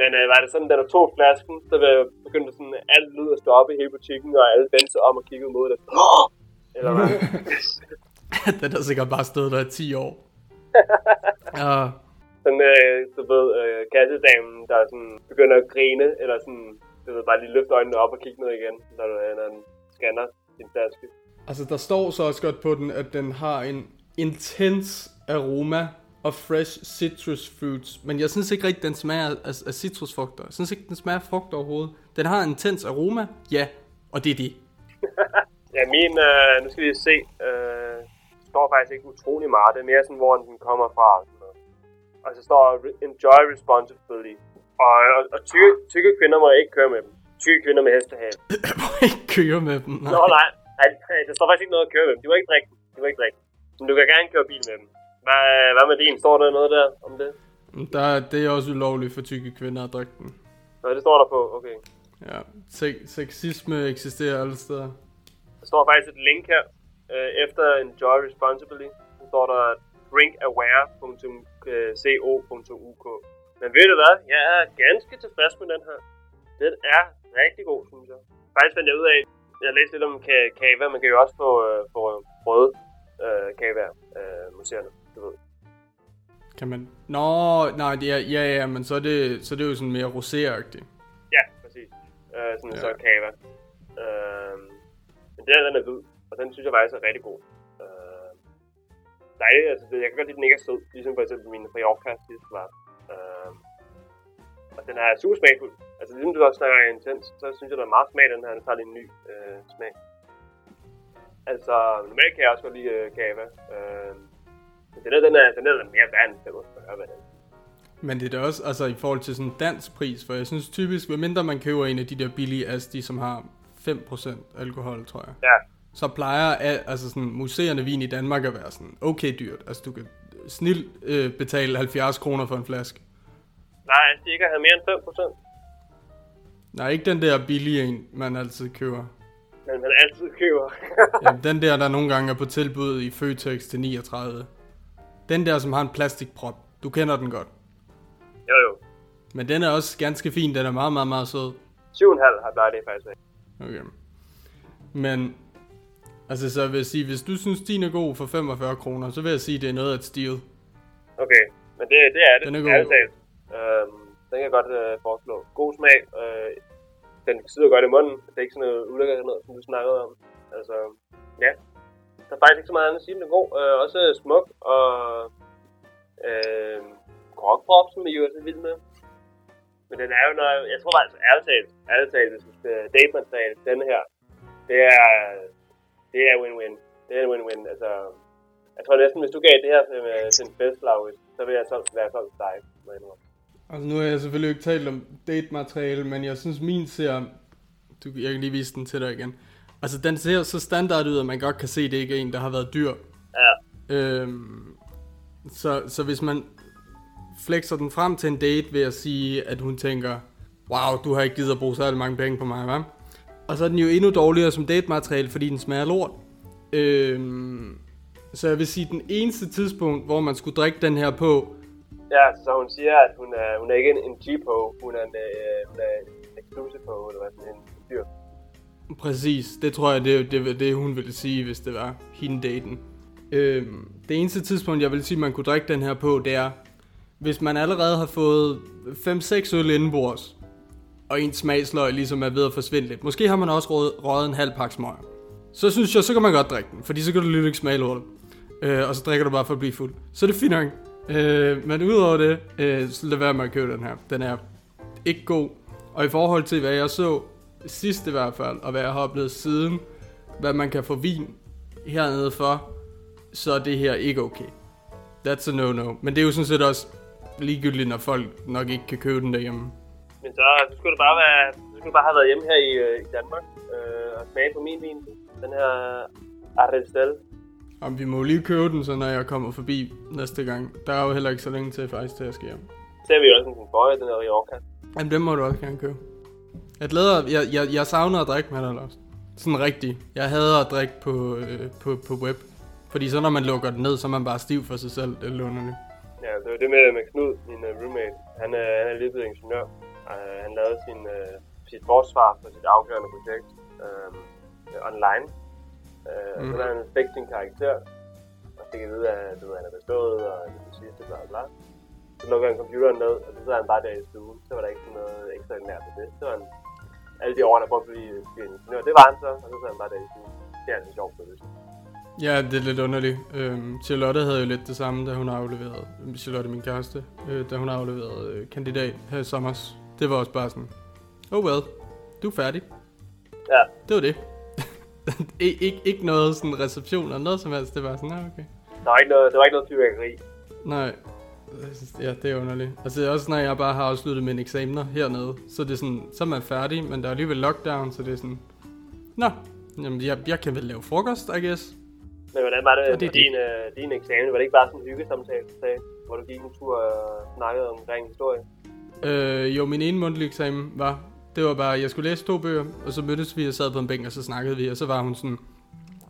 Men øh, var det sådan, da du tog flasken, så begyndte sådan, alt lyd at stoppe i hele butikken, og alle vendte om og kiggede mod det. Eller hvad? den har sikkert bare stået der i 10 år. Og sådan, øh, du ved, øh, kassedamen, der sådan begynder at grine, eller sådan, du ved, bare lige løfte øjnene op og kigge ned igen, når, du, øh, når den scanner din flaske. Altså, der står så også godt på den, at den har en intens aroma of fresh citrus fruits. Men jeg synes ikke rigtig, den smager af, af citrusfrugter. Jeg synes ikke, den smager af frugt overhovedet. Den har en intens aroma, ja, og det er det. Ja, min, øh, nu skal vi se, øh, står faktisk ikke utrolig meget. Det er mere sådan, hvor den kommer fra. og. Og så står enjoy responsibly. Og, og, og tykke, tykke kvinder må ikke køre med dem. Tykke kvinder med hestehale. Må ikke køre med dem. Nej. Nå nej, nej, nej, der står faktisk ikke noget at køre med dem. De må ikke drikke dem. De må ikke drikke dem. Men du kan gerne køre bil med dem. Hvad, hvad med din? Står der noget der om det? Der, det er også ulovligt for tykke kvinder at drikke den. Nå, det står der på. Okay. Ja, Se- sexisme eksisterer alle steder. Der står faktisk et link her. Øh, efter enjoy responsibly, så står der drinkaware.co.uk. Men ved du hvad? Jeg er ganske tilfreds med den her. Den er rigtig god, synes jeg. Faktisk fandt jeg ud af, jeg læste lidt om ka- kava. Man kan jo også få, øh, få røde øh, kava øh, museerne, du ved. Kan man... Nå, nej, det er, ja, ja, men så er det, så er det jo sådan mere roséagtigt. Ja, præcis. Øh, sådan Ja. så kava. Øh, men den, her, den er hvid, og den synes jeg faktisk er rigtig god. Øh, dejligt, altså det, jeg kan godt lide, at den ikke er sød, ligesom for eksempel min Mallorca sidst var. Øh, og den er super smagfuld. Altså ligesom du også snakker intens, så synes jeg, der er meget smag den her. Den tager lige en ny øh, smag. Altså, normalt kan jeg også godt lide øh, kava. Øh, den her, den er, den er mere værd end 45, hvad er. Men det er da også, altså i forhold til sådan en dansk pris, for jeg synes typisk, medmindre man køber en af de der billige Asti, som har 5% alkohol, tror jeg. Ja, så plejer al- altså sådan, museerne vin i Danmark at være sådan okay dyrt. Altså du kan snilt øh, betale 70 kroner for en flaske. Nej, de ikke har mere end 5 procent. Nej, ikke den der billige en, man altid køber. Men man altid køber. Ja, den der, der nogle gange er på tilbud i Føtex til 39. Den der, som har en plastikprop. Du kender den godt. jo jo. Men den er også ganske fin. Den er meget, meget, meget sød. 7,5 har plejer det faktisk af. Okay. Men, altså så vil jeg sige, hvis du synes, din er god for 45 kroner, så vil jeg sige, det er noget af et stil. Okay, men det, det er det. Den er god. Ærligt talt. Øhm, den kan jeg godt øh, foreslå. God smag. Øh, den sidder godt i munden. Det er ikke sådan noget ulækkert noget, som du snakkede om. Altså, ja. Der er faktisk ikke så meget andet at sige, men den er god. Øh, også smuk og øh, grogprop, som jeg jo er så vild med. Men den er jo noget, jeg tror faktisk, ærligt talt, ærligt talt, hvis det er date den her, det er, det er win-win. Det er win-win, altså, jeg tror næsten, hvis du gav det her til, øh, til en fest, så vil jeg så være sådan til dig. Altså nu har jeg selvfølgelig ikke talt om date-materiale, men jeg synes min ser... Du, jeg kan lige vise den til dig igen. Altså den ser så standard ud, at man godt kan se, at det ikke er en, der har været dyr. Ja, Øhm, så, så hvis man flexer den frem til en date ved at sige, at hun tænker, wow, du har ikke givet at bruge særlig mange penge på mig, hva'? Og så er den jo endnu dårligere som datemateriale, fordi den smager lort. Øhm, så jeg vil sige, den eneste tidspunkt, hvor man skulle drikke den her på, ja så hun siger, at hun er, hun er ikke en, en G-po, hun er en, øh, hun er en exclusive po, eller hvad sådan en dyr. Præcis, det tror jeg, det, det, det hun ville sige, hvis det var hende daten. Øhm, det eneste tidspunkt, jeg vil sige, man kunne drikke den her på, det er, hvis man allerede har fået 5-6 øl indenbords, og ens smagsløg ligesom er ved at forsvinde lidt. Måske har man også røget, røget en halv pakke smøger. Så synes jeg, så kan man godt drikke den, fordi så kan du lidt ikke smage lortet. Øh, og så drikker du bare for at blive fuld. Så er det fint nok. Øh, men udover det, øh, så lad være med at købe den her. Den er ikke god. Og i forhold til, hvad jeg så sidst i hvert fald, og hvad jeg har oplevet siden, hvad man kan få vin hernede for, så er det her ikke okay. That's a no-no. Men det er jo sådan set også ligegyldigt, når folk nok ikke kan købe den derhjemme. Men så, så skulle det bare være, så skulle du bare have været hjemme her i, øh, i Danmark øh, og smage på min vin. Den her Aristel. Om vi må lige købe den, så når jeg kommer forbi næste gang. Der er jo heller ikke så længe til faktisk til at ske hjem. Så har vi også en konføje, den her Rioja. Jamen, dem må du også gerne købe. Jeg glæder, jeg, jeg, jeg savner at drikke med dig, Lars. Sådan rigtigt. Jeg hader at drikke på, øh, på, på web. Fordi så når man lukker den ned, så er man bare stiv for sig selv. Det er underligt. Ja, det var det med, med Knud, min uh, roommate. Han, uh, han er lige blevet ingeniør. Uh, han lavede sin, uh, sit forsvar for sit afgørende projekt uh, online. Uh, mm. Så han fik sin karakter, og fik at vide, at du ved, han er bestået, og det er det sidste, bla bla. Så lukkede han computeren ned, og så sad han bare der i stuen. Så var der ikke sådan noget ekstraordinært ved det. Så var han alle de år, han har brugt blive blive ingeniør. Det var han så, og så sad han bare der i stuen. Det er sjovt for det. Ja, det er lidt underligt. Øhm, Charlotte havde jo lidt det samme, da hun afleverede, Charlotte min kæreste, øh, da hun afleverede øh, kandidat her i sommer. Det var også bare sådan, oh well, du er færdig. Ja, Det var det. Ik- ikke, ikke noget sådan reception eller noget som helst, det var sådan, ja, okay. der var ikke noget, der var ikke noget fyrværkeri. Nej, ja, det er underligt. Altså det er også, når jeg bare har afsluttet mine eksamener hernede, så er det sådan, så er man færdig, men der er alligevel lockdown, så det er sådan, nå, jamen jeg, jeg kan vel lave frokost, I guess. Men hvordan var det, Og det er det din, øh, din eksamen? Var det ikke bare sådan en hyggesamtale, du sagde, hvor du gik en tur og snakkede omkring historie? Øh, jo, min ene mundtlige eksamen var, det var bare, jeg skulle læse to bøger, og så mødtes vi og sad på en bænk, og så snakkede vi, og så var hun sådan,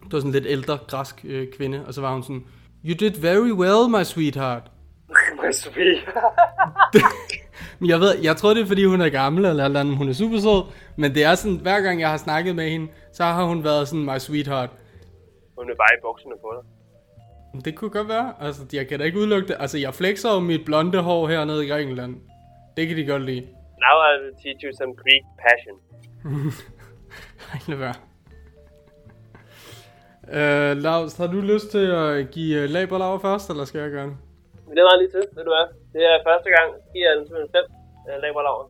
det var sådan en lidt ældre græsk øh, kvinde, og så var hun sådan, You did very well, my sweetheart. Sofie. Men jeg ved, jeg tror det er fordi hun er gammel eller, eller andet, hun er super sød, men det er sådan, hver gang jeg har snakket med hende, så har hun været sådan my sweetheart. Hun er bare i bukserne på dig. Det kunne godt være, altså jeg kan da ikke udelukke det. Altså jeg flexer jo mit blonde hår hernede i Grækenland. Det kan de godt lide. Now I will teach you some Greek passion. Ej, lad være. Uh, Lars, har du lyst til at give uh, laberlaver først, eller skal jeg gøre det? Men det var lige til, ved du hvad? Det er første gang, giver jeg den simpelthen 5 uh, laberlaver.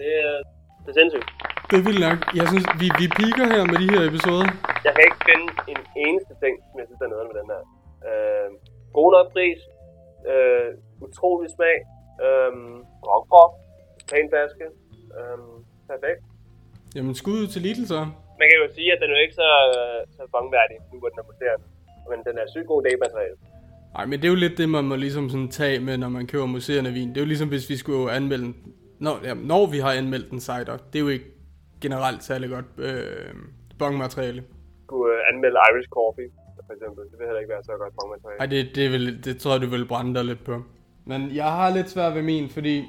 Det er, det er sindssygt. Det er vildt nok. Jeg synes, vi, vi piker her med de her episoder. Jeg kan ikke finde en eneste ting, som jeg synes er noget med den her. Uh, god nok pris. Uh, utrolig smag. Uh, Rockprop. Pæn flaske. Uh, perfekt. Jamen skud ud til Lidl så. man kan jo sige, at den er jo ikke så, øh, så bongværdig, nu hvor den er moderne. Men den er sygt god lægemateriale. Nej, men det er jo lidt det, man må ligesom sådan tage med, når man køber museerne vin. Det er jo ligesom, hvis vi skulle anmelde den, når, ja, når vi har anmeldt en cider. Det er jo ikke generelt særlig godt øh, bongmateriale. Skulle øh, anmelde Irish Coffee, for eksempel. Det vil heller ikke være så godt bongmateriale. Ej, det, det, vil, det tror jeg, du vil brænde dig lidt på. Men jeg har lidt svært ved min, fordi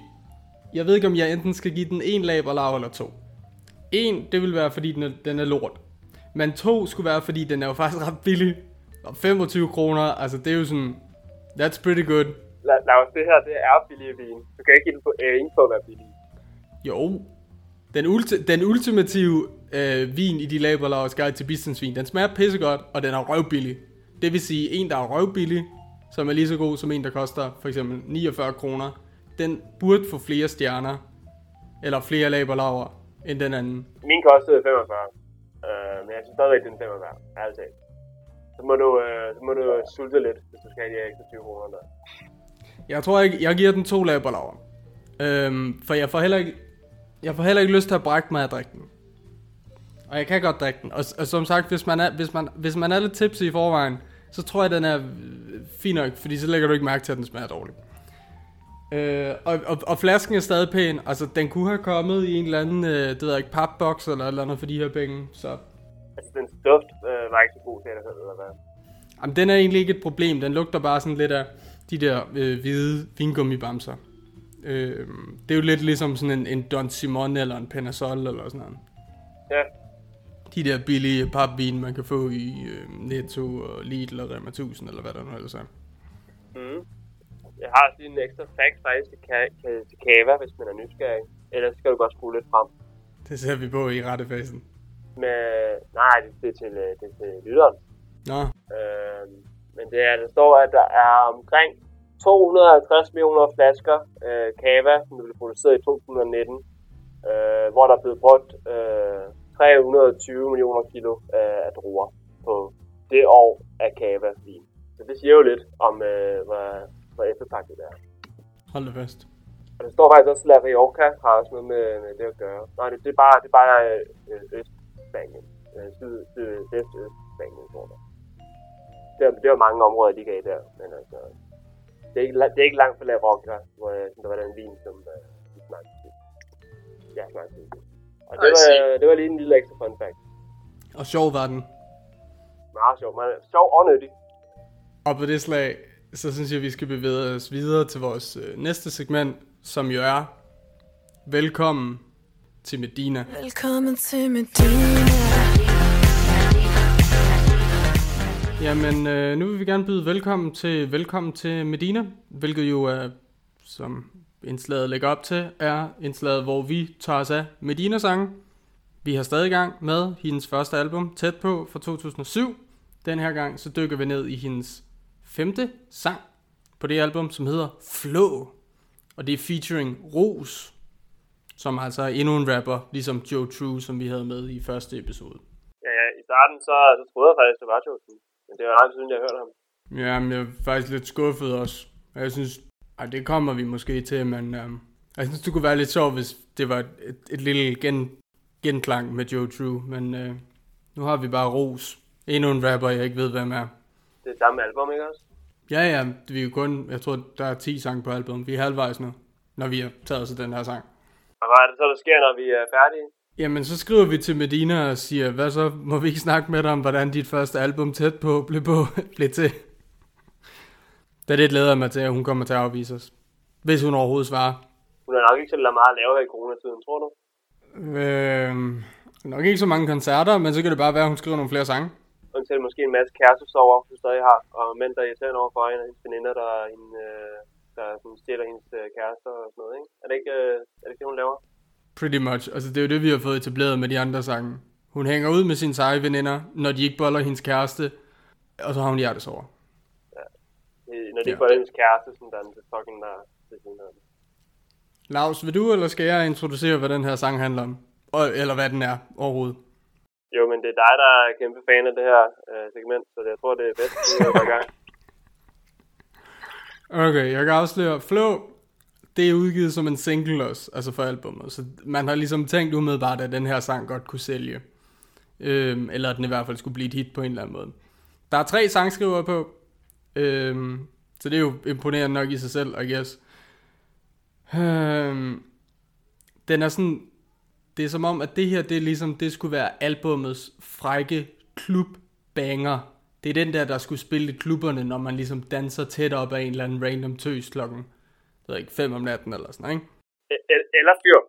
jeg ved ikke, om jeg enten skal give den en laberlav eller to. En, det vil være, fordi den er, den er lort. Men to skulle være, fordi den er jo faktisk ret billig. Og 25 kroner, altså det er jo sådan, that's pretty good. La- Lars, det her, det er billig vin. Du kan ikke give den på øh, ingen for at være billig. Jo, den, ulti- den ultimative øh, vin i de laberlavers guide til bistandsvin, den smager pissegodt, og den er røvbillig. Det vil sige, en der er røvbillig, som er lige så god som en, der koster for eksempel 49 kroner, den burde få flere stjerner, eller flere laberlaver, end den anden. Min kostede 45. Øh, men jeg synes stadigvæk, den er 45. Ærligt talt. Så må, du, øh, så må du sulte lidt, hvis du skal have de ekstra 20 kroner der. Jeg tror ikke, jeg giver den to laberlaver. Øhm, for jeg får heller ikke, jeg får heller ikke lyst til at brække mig af at drikke den. Og jeg kan godt drikke den. Og, og som sagt, hvis man, er, hvis, man, hvis man er lidt tipsy i forvejen, så tror jeg, den er øh, fin nok, fordi så lægger du ikke mærke til, at den smager dårligt. Øh, og, og, og, flasken er stadig pæn. Altså, den kunne have kommet i en eller anden, øh, det ved jeg ikke, papboks eller eller andet for de her penge. Så Altså, den duft øh, var ikke så god til det, eller hvad? Jamen, den er egentlig ikke et problem. Den lugter bare sådan lidt af de der øh, hvide vingummibamser. Øh, det er jo lidt ligesom sådan en, en Don Simon eller en Panasol eller sådan noget. Ja, De der billige papvin, man kan få i øh, Netto og Lidl og Rema 1000 eller hvad der nu ellers er. mm. Jeg har også lige en ekstra fact faktisk til, ka- til kava, hvis man er nysgerrig. Ellers skal du godt skrue lidt frem. Det ser vi på i rettefasen. Men, nej, det, det, er til, øh, det er til lytteren. Nå, Øh, men det er, der står, at der er omkring 250 millioner flasker øh, kava, som blev produceret i 2019, øh, hvor der er blevet brugt øh, 320 millioner kilo øh, af druer på det år af kava vin. Så det siger jo lidt om, øh, hvor, hvor efterpakket det er. hold det fast. Og der står faktisk også, at La Rioja har også noget med, med det at gøre. Nej, det, det er bare, det er bare øh, Østspanien. Øh, syd, syd, vest Østspanien, tror jeg. Det er, det er jo mange områder, de gav der, men altså... Det er ikke, det er ikke langt fra La Rioja, hvor øh, der var den vin, som øh, de smagte til. Ja, smagte til. Og det var, det var lige en lille ekstra fun fact. Og sjov var den. Meget sjov, men sjov og nyttig. Og på det slag, så synes jeg, vi skal bevæge os videre til vores øh, næste segment, som jo er Velkommen til Medina. Velkommen til Medina. Jamen, øh, nu vil vi gerne byde velkommen til Velkommen til Medina, hvilket jo er, som indslaget lægger op til, er indslaget, hvor vi tager os af Medina-sange. Vi har stadig gang med hendes første album, Tæt på, fra 2007. Den her gang så dykker vi ned i hendes femte sang på det album, som hedder Flow. Og det er featuring Ros, som altså er endnu en rapper, ligesom Joe True, som vi havde med i første episode. Ja, ja, i starten så, så troede jeg faktisk, det var Joe True. Men det var lang siden, jeg har hørt ham. Ja, men jeg er faktisk lidt skuffet også. Og Jeg synes, ej, det kommer vi måske til, men øhm, jeg synes, det kunne være lidt sjovt, hvis det var et, et, lille gen, genklang med Joe True. Men øh, nu har vi bare Ros. Endnu en rapper, jeg ikke ved, hvem er. Det er samme album, ikke også? Ja, ja, vi er jo kun, jeg tror, der er 10 sange på albumet. Vi er halvvejs nu, når vi har taget os den her sang. Og hvad er det så, der sker, når vi er færdige? Jamen, så skriver vi til Medina og siger, hvad så, må vi ikke snakke med dig om, hvordan dit første album tæt på blev, på, blev til? Da det glæder mig til, at hun kommer til at afvise os. Hvis hun overhovedet svarer. Hun er nok ikke så meget at lave her i coronatiden, tror du? Øh, nok ikke så mange koncerter, men så kan det bare være, at hun skriver nogle flere sange. Undtagen måske en masse kærestesover, hun stadig har, og mænd, der er irriterende over for hende, og hendes veninder, der, er hende, øh, der sådan stjæler hendes øh, kærester og sådan noget, ikke? Er det ikke, øh, er det, ikke det, hun laver? Pretty much. Altså, det er jo det, vi har fået etableret med de andre sange. Hun hænger ud med sine seje veninder, når de ikke boller hendes kæreste, og så har hun hjertesover. Det- Når de Ja. ikke var hendes kæreste, sådan der, det fucking der er der. Lars, vil du, eller skal jeg introducere, hvad den her sang handler om? Eller hvad den er overhovedet? Jo, men det er dig, der er kæmpe fan af det her øh, segment, så jeg tror, det er bedst, at i gang. Okay, jeg kan afsløre, Flow, det er udgivet som en single også, altså for albummet. Så man har ligesom tænkt umiddelbart, at den her sang godt kunne sælge. Øhm, eller at den i hvert fald skulle blive et hit på en eller anden måde. Der er tre sangskrivere på, øhm, så det er jo imponerende nok i sig selv, I guess. Øhm, den er sådan, det er som om, at det her, det er ligesom, det skulle være albumets frække klubbanger. Det er den der, der skulle spille i klubberne, når man ligesom danser tæt op af en eller anden random tøs klokken, det ikke, 5 om natten eller sådan, ikke? E- eller fyr.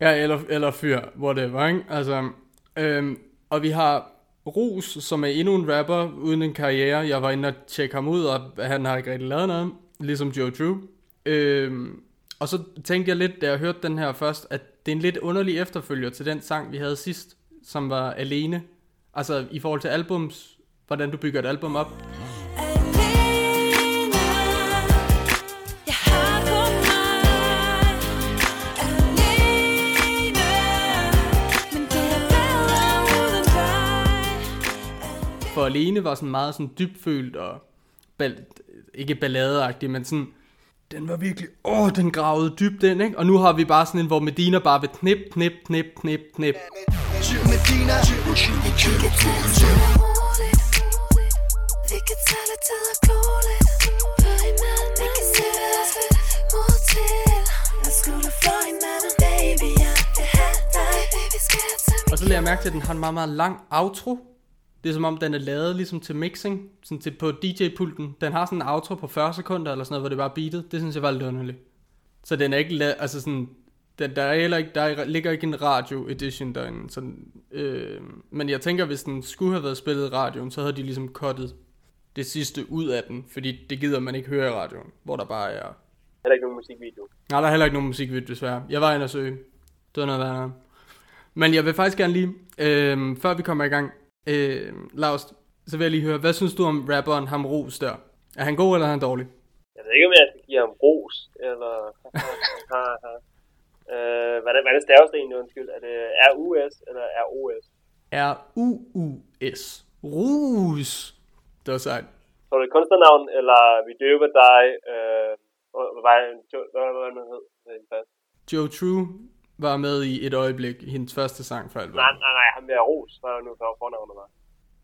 Ja, eller, eller fyr, whatever, ikke? Altså, øhm, og vi har Rus, som er endnu en rapper uden en karriere. Jeg var inde og tjekke ham ud, og han har ikke rigtig lavet noget, ligesom Joe True. Øhm, og så tænkte jeg lidt, da jeg hørte den her først, at det er en lidt underlig efterfølger til den sang, vi havde sidst, som var Alene. Altså i forhold til albums, hvordan du bygger et album op. Jeg har men det. For Alene var sådan meget sådan dybfølt og bal- ikke balladeagtig, men sådan den var virkelig, åh, den gravede dybt den, ikke? Og nu har vi bare sådan en, hvor Medina bare vil knip, knip, knip, knip, knip. Medina kan tage lidt tid og glo lidt på hinanden Vi kan sætte os ved et motel Og skulle få hinanden Baby, jeg vil have dig Baby, skal jeg tage Og så lader jeg mærke til, at den har en meget, meget lang outro. Det er som om, den er lavet ligesom til mixing, sådan til på DJ-pulten. Den har sådan en outro på 40 sekunder eller sådan noget, hvor det bare beatet. Det synes jeg var lidt underligt. Så den er ikke, la- altså sådan, den, der, er heller ikke, der er, ligger ikke en radio edition derinde. Sådan, øh, men jeg tænker, hvis den skulle have været spillet i radioen, så havde de ligesom cuttet det sidste ud af den, fordi det gider man ikke høre i radioen, hvor der bare er... Heller ikke nogen musikvideo. Nej, der er heller ikke nogen musikvideo, desværre. Jeg var inde og søge. Det var noget værre. Men jeg vil faktisk gerne lige, øh, før vi kommer i gang, øh, Lars, så vil jeg lige høre, hvad synes du om rapperen Ham Ros der? Er han god, eller er han dårlig? Jeg ved ikke, om jeg skal give ham ros, eller... øh, hvad, er det, hvad er det staves det egentlig, undskyld? Er det R-U-S, eller R-O-S? R-U-U-S. Rus. Det var sejt. Så er det et kunstnernavn, eller vi døber dig, øh, hvad var det, hvad var hed? Øh? Joe True var med i et øjeblik i hendes første sang for albumet. Nej, nej, nej, ham der Ros, er det nu for fornavnet var?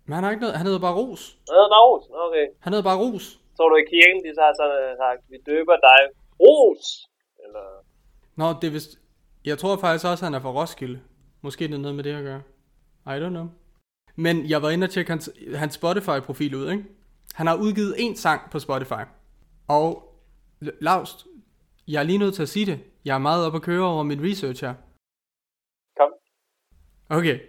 Men han har ikke noget, han hedder bare Ros. Nå, der er Ros, okay. Han hedder bare Ros. Så du i kirken, de så har så sagt, vi døber dig Ros, eller... Nå, det er vist... Jeg tror faktisk også, at han er fra Roskilde. Måske det er noget med det at gøre. I don't know. Men jeg var inde og tjekke hans, hans Spotify-profil ud, ikke? Han har udgivet en sang på Spotify. Og Laust, jeg er lige nødt til at sige det. Jeg er meget op at køre over mit research her. Kom. Okay.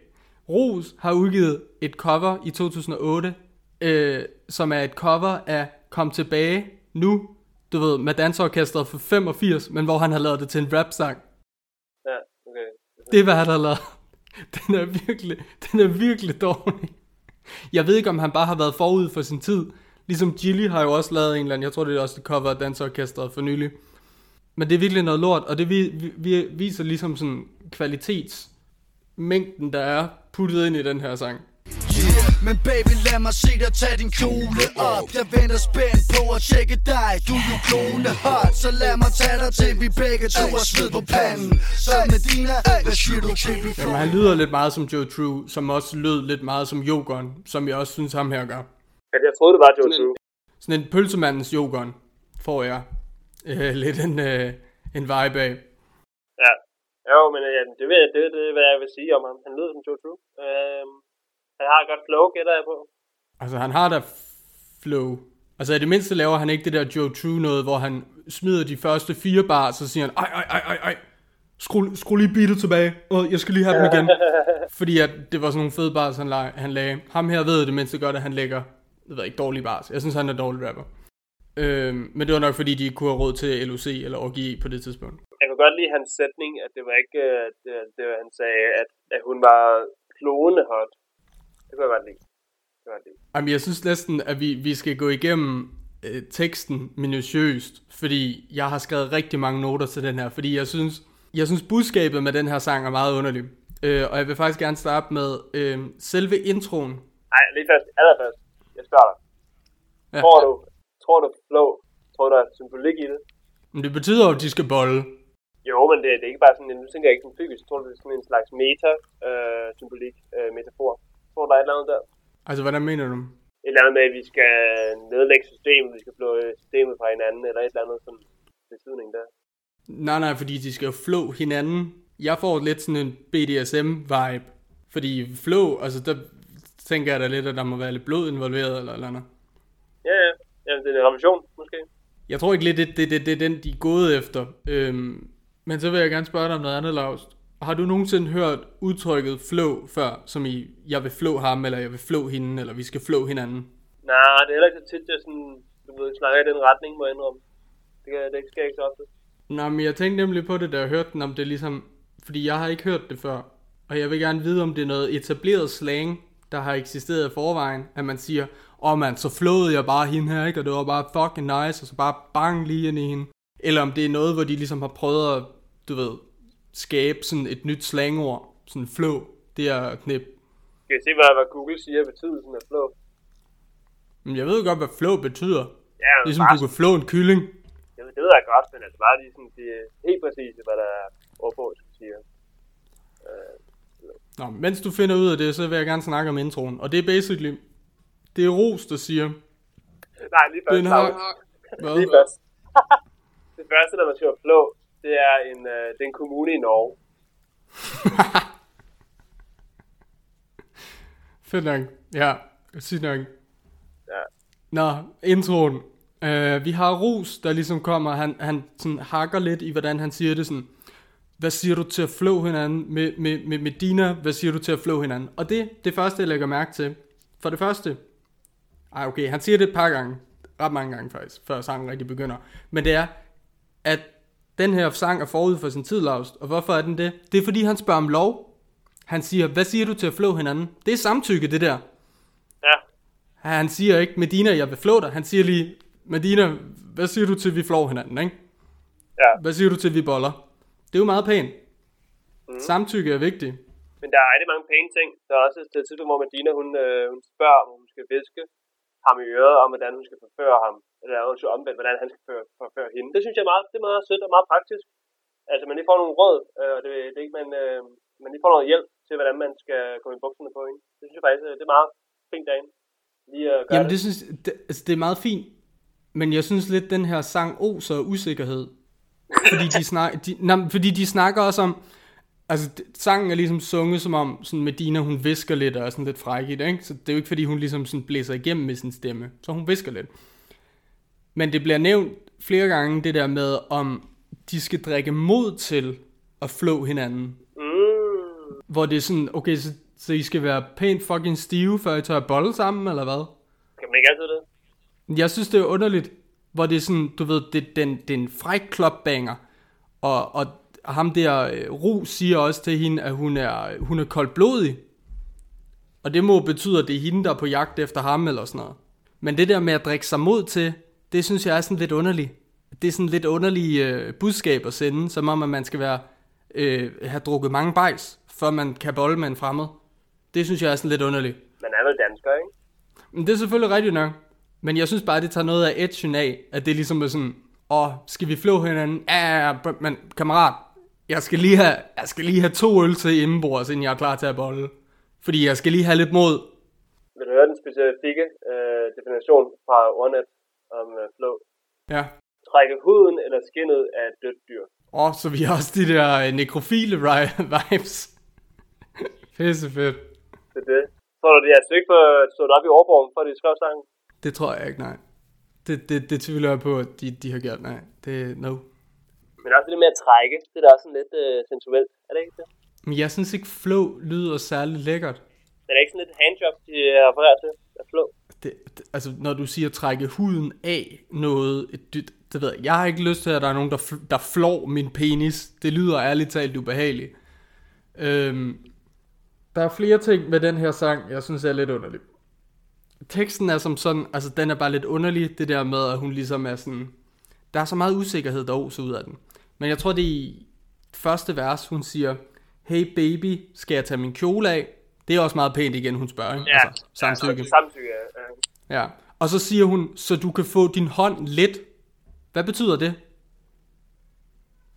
Ros har udgivet et cover i 2008, øh, som er et cover af Kom tilbage nu, du ved, med dansorkestret for 85, men hvor han har lavet det til en rap-sang. Ja, okay. Det er, hvad han har lavet. Den er virkelig, den er virkelig dårlig. Jeg ved ikke, om han bare har været forud for sin tid. Ligesom Gilly har jo også lavet en eller anden, jeg tror det er også det cover af dansorkestret for nylig. Men det er virkelig noget lort, og det vi, vi, vi viser ligesom sådan kvalitetsmængden, der er puttet ind i den her sang. Yeah, men baby lad mig se dig tage din kjole op Jeg venter spændt på at tjekke dig Du er jo klone hot Så lad mig tage dig til vi begge to har sved på panden Så Medina, hvad siger du til vi Jamen, han lyder lidt meget som Joe True, som også lød lidt meget som Jogon, som jeg også synes ham her gør. Jeg, jeg troede, det var Joe True. Sådan en pølsemandens Jogon får jeg øh, lidt en, øh, en vibe af. Ja. Jo, men øh, det, ved, det, det er, hvad jeg vil sige om ham. Han lyder som Joe True. Øhm, han har et godt flow, gætter jeg på. Altså, han har da flow. Altså, i det mindste laver han ikke det der Joe True noget, hvor han smider de første fire bar, så siger han, ej, ej, ej, ej, ej, skru, skru lige beatet tilbage, og jeg skal lige have dem igen. Fordi at det var sådan nogle fede bars, han, lag, han lagde. Ham her ved det mindste godt, at han lægger, jeg ved ikke, dårlige bars. Jeg synes, han er dårlig rapper. Øhm, men det var nok, fordi de ikke kunne have råd til LOC eller OGI på det tidspunkt. Jeg kan godt lide hans sætning, at det var ikke, øh, det, det var, han sagde, at, at hun var klone hot. Det kunne jeg godt lide. Det kunne jeg godt lide. Jamen, jeg synes næsten, at vi, vi skal gå igennem øh, teksten minutiøst, fordi jeg har skrevet rigtig mange noter til den her, fordi jeg synes, jeg synes budskabet med den her sang er meget underlig. Øh, og jeg vil faktisk gerne starte med øh, selve introen. Nej, lige først. Allerførst. Jeg spørger dig. Ja. Tror du, tror du flow? Tror du, der er symbolik i det? Men det betyder jo, at de skal bolle. Jo, men det, det er ikke bare sådan, nu tænker jeg ikke sådan fysisk. Jeg tror, det er sådan en slags meta-symbolik, øh, metafor. Tror der er et eller andet der. Altså, hvordan mener du? Et eller andet med, at vi skal nedlægge systemet, vi skal flå systemet fra hinanden, eller et eller andet sådan betydning der. Nej, nej, fordi de skal jo flå hinanden. Jeg får lidt sådan en BDSM-vibe. Fordi flow, altså der tænker jeg da lidt, at der må være lidt blod involveret eller eller andet. Ja, ja. Jamen, det er en revolution, måske. Jeg tror ikke lidt, det, det, det, det er den, de er gået efter. Øhm, men så vil jeg gerne spørge dig om noget andet, Lars. Har du nogensinde hørt udtrykket flow før, som i, jeg vil flå ham, eller jeg vil flå hende, eller vi skal flå hinanden? Nej, det er heller ikke så tit, jeg sådan, du ved, snakker i den retning, må jeg indrømme. Det, kan, det sker ikke så ofte. Nå, men jeg tænkte nemlig på det, da jeg hørte den, om det ligesom... Fordi jeg har ikke hørt det før. Og jeg vil gerne vide, om det er noget etableret slang, der har eksisteret i forvejen. At man siger, åh oh, man, så flåede jeg bare hende her, ikke? Og det var bare fucking nice, og så bare bang lige ind i hende. Eller om det er noget, hvor de ligesom har prøvet at, du ved, skabe sådan et nyt slangord. Sådan flow. Det er knip. Skal jeg se, hvad, hvad Google siger betydelsen af flow? Men jeg ved jo godt, hvad flow betyder. Ja, Ligesom bare, du kan flå en kylling. det, det ved jeg godt, men altså bare lige sådan, det er helt præcis, hvad der er ordbogen siger. Øh, Nå, mens du finder ud af det, så vil jeg gerne snakke om introen. Og det er basically, det er Ros, der siger, nej, lige først. den har... Hvad? Lige først. det første, når man siger flow, det er en, øh, det er en kommune i Norge. Fedt nok. Ja, sygt nok. Ja. Nå, introen. Uh, vi har Ros, der ligesom kommer, han, han sådan hakker lidt i, hvordan han siger det sådan. Hvad siger du til at flå hinanden med, med, med, med Dina? Hvad siger du til at flå hinanden? Og det, det første, jeg lægger mærke til. For det første. Ej, okay, han siger det et par gange. Ret mange gange faktisk, før sangen rigtig begynder. Men det er, at den her sang er forud for sin tid, Lars. Og hvorfor er den det? Det er fordi, han spørger om lov. Han siger, hvad siger du til at flå hinanden? Det er samtykke, det der. Ja. Han siger ikke, Medina, jeg vil flå dig. Han siger lige, Medina, hvad siger du til, at vi flår hinanden, ikke? Ja. Hvad siger du til, at vi boller? Det er jo meget pænt. Mm. Samtykke er vigtigt. Men der er rigtig mange pæne ting. Der er også et tidspunkt, hvor Medina, hun, øh, hun spørger, om hun skal viske ham i øret, om hvordan hun skal forføre ham. Eller undskyld omvendt, hvordan han skal forføre, forføre hende. Det synes jeg er meget, det er meget sødt og meget praktisk. Altså, man lige får nogle råd, øh, og det, det er ikke, man, øh, man lige får noget hjælp til, hvordan man skal gå i bukserne på hende. Det synes jeg faktisk, øh, det er meget fint derinde. Lige at gøre Jamen, det. det, synes, det, altså, det er meget fint. Men jeg synes lidt, den her sang oser af usikkerhed. Fordi de, snak, de, nej, fordi de snakker også om... Altså, sangen er ligesom sunget som om, sådan Medina, hun visker lidt og er sådan lidt fræk i det, ikke? Så det er jo ikke, fordi hun ligesom sådan blæser igennem med sin stemme. Så hun visker lidt. Men det bliver nævnt flere gange, det der med, om de skal drikke mod til at flå hinanden. Mm. Hvor det er sådan, okay, så, så I skal være pænt fucking stive, før I tør at bolle sammen, eller hvad? Kan man ikke altid det? Jeg synes, det er underligt, hvor det er sådan, du ved, det, den, det er en fræk klopbanger, og, og ham der, øh, Ru siger også til hende, at hun er, hun er koldblodig. Og det må betyde, at det er hende, der er på jagt efter ham, eller sådan noget. Men det der med at drikke sig mod til, det synes jeg er sådan lidt underligt. Det er sådan lidt underlige øh, budskab at sende, som om, at man skal være, øh, have drukket mange bajs, før man kan bolle med en fremmed. Det synes jeg er sådan lidt underligt. Man er vel dansker, ikke? Men det er selvfølgelig rigtigt nok. Men jeg synes bare, det tager noget af edgen af, at det ligesom er sådan, åh, skal vi flå hinanden? Ja, ja, ja, br- men kammerat, jeg skal lige have, jeg skal lige have to øl til indenbords, inden jeg er klar til at bolle. Fordi jeg skal lige have lidt mod. Vil du høre den specifikke øh, definition fra Ordnet om øh, flow? Ja. Trække huden eller skinnet af et dødt dyr. Og så vi har også de der øh, nekrofile vibes. Pisse fedt. Det er det. Så du det er et stykke på, stod det op i ordbogen, for de skrev sangen? Det tror jeg ikke, nej. Det, det, det tvivler jeg på, at de, de har gjort, nej. Det er no. Men også det med at trække, det er da også sådan lidt øh, sensuelt, er det ikke det? Men jeg synes ikke, flow lyder særlig lækkert. Det er ikke sådan lidt handjob, de øh, refererer til af flow det, det, altså når du siger trække huden af noget, det, det ved jeg, jeg har ikke lyst til, at der er nogen, der, fl- der flår min penis. Det lyder ærligt talt ubehageligt. Øhm, der er flere ting med den her sang, jeg synes er lidt underlig. Teksten er som sådan, altså den er bare lidt underlig, det der med, at hun ligesom er sådan, der er så meget usikkerhed, der oser ud af den. Men jeg tror, det er i første vers, hun siger, hey baby, skal jeg tage min kjole af? Det er også meget pænt igen, hun spørger, ikke? Ja, altså, samtykke. Altså, samtykke, Ja, og så siger hun, så du kan få din hånd let. Hvad betyder det?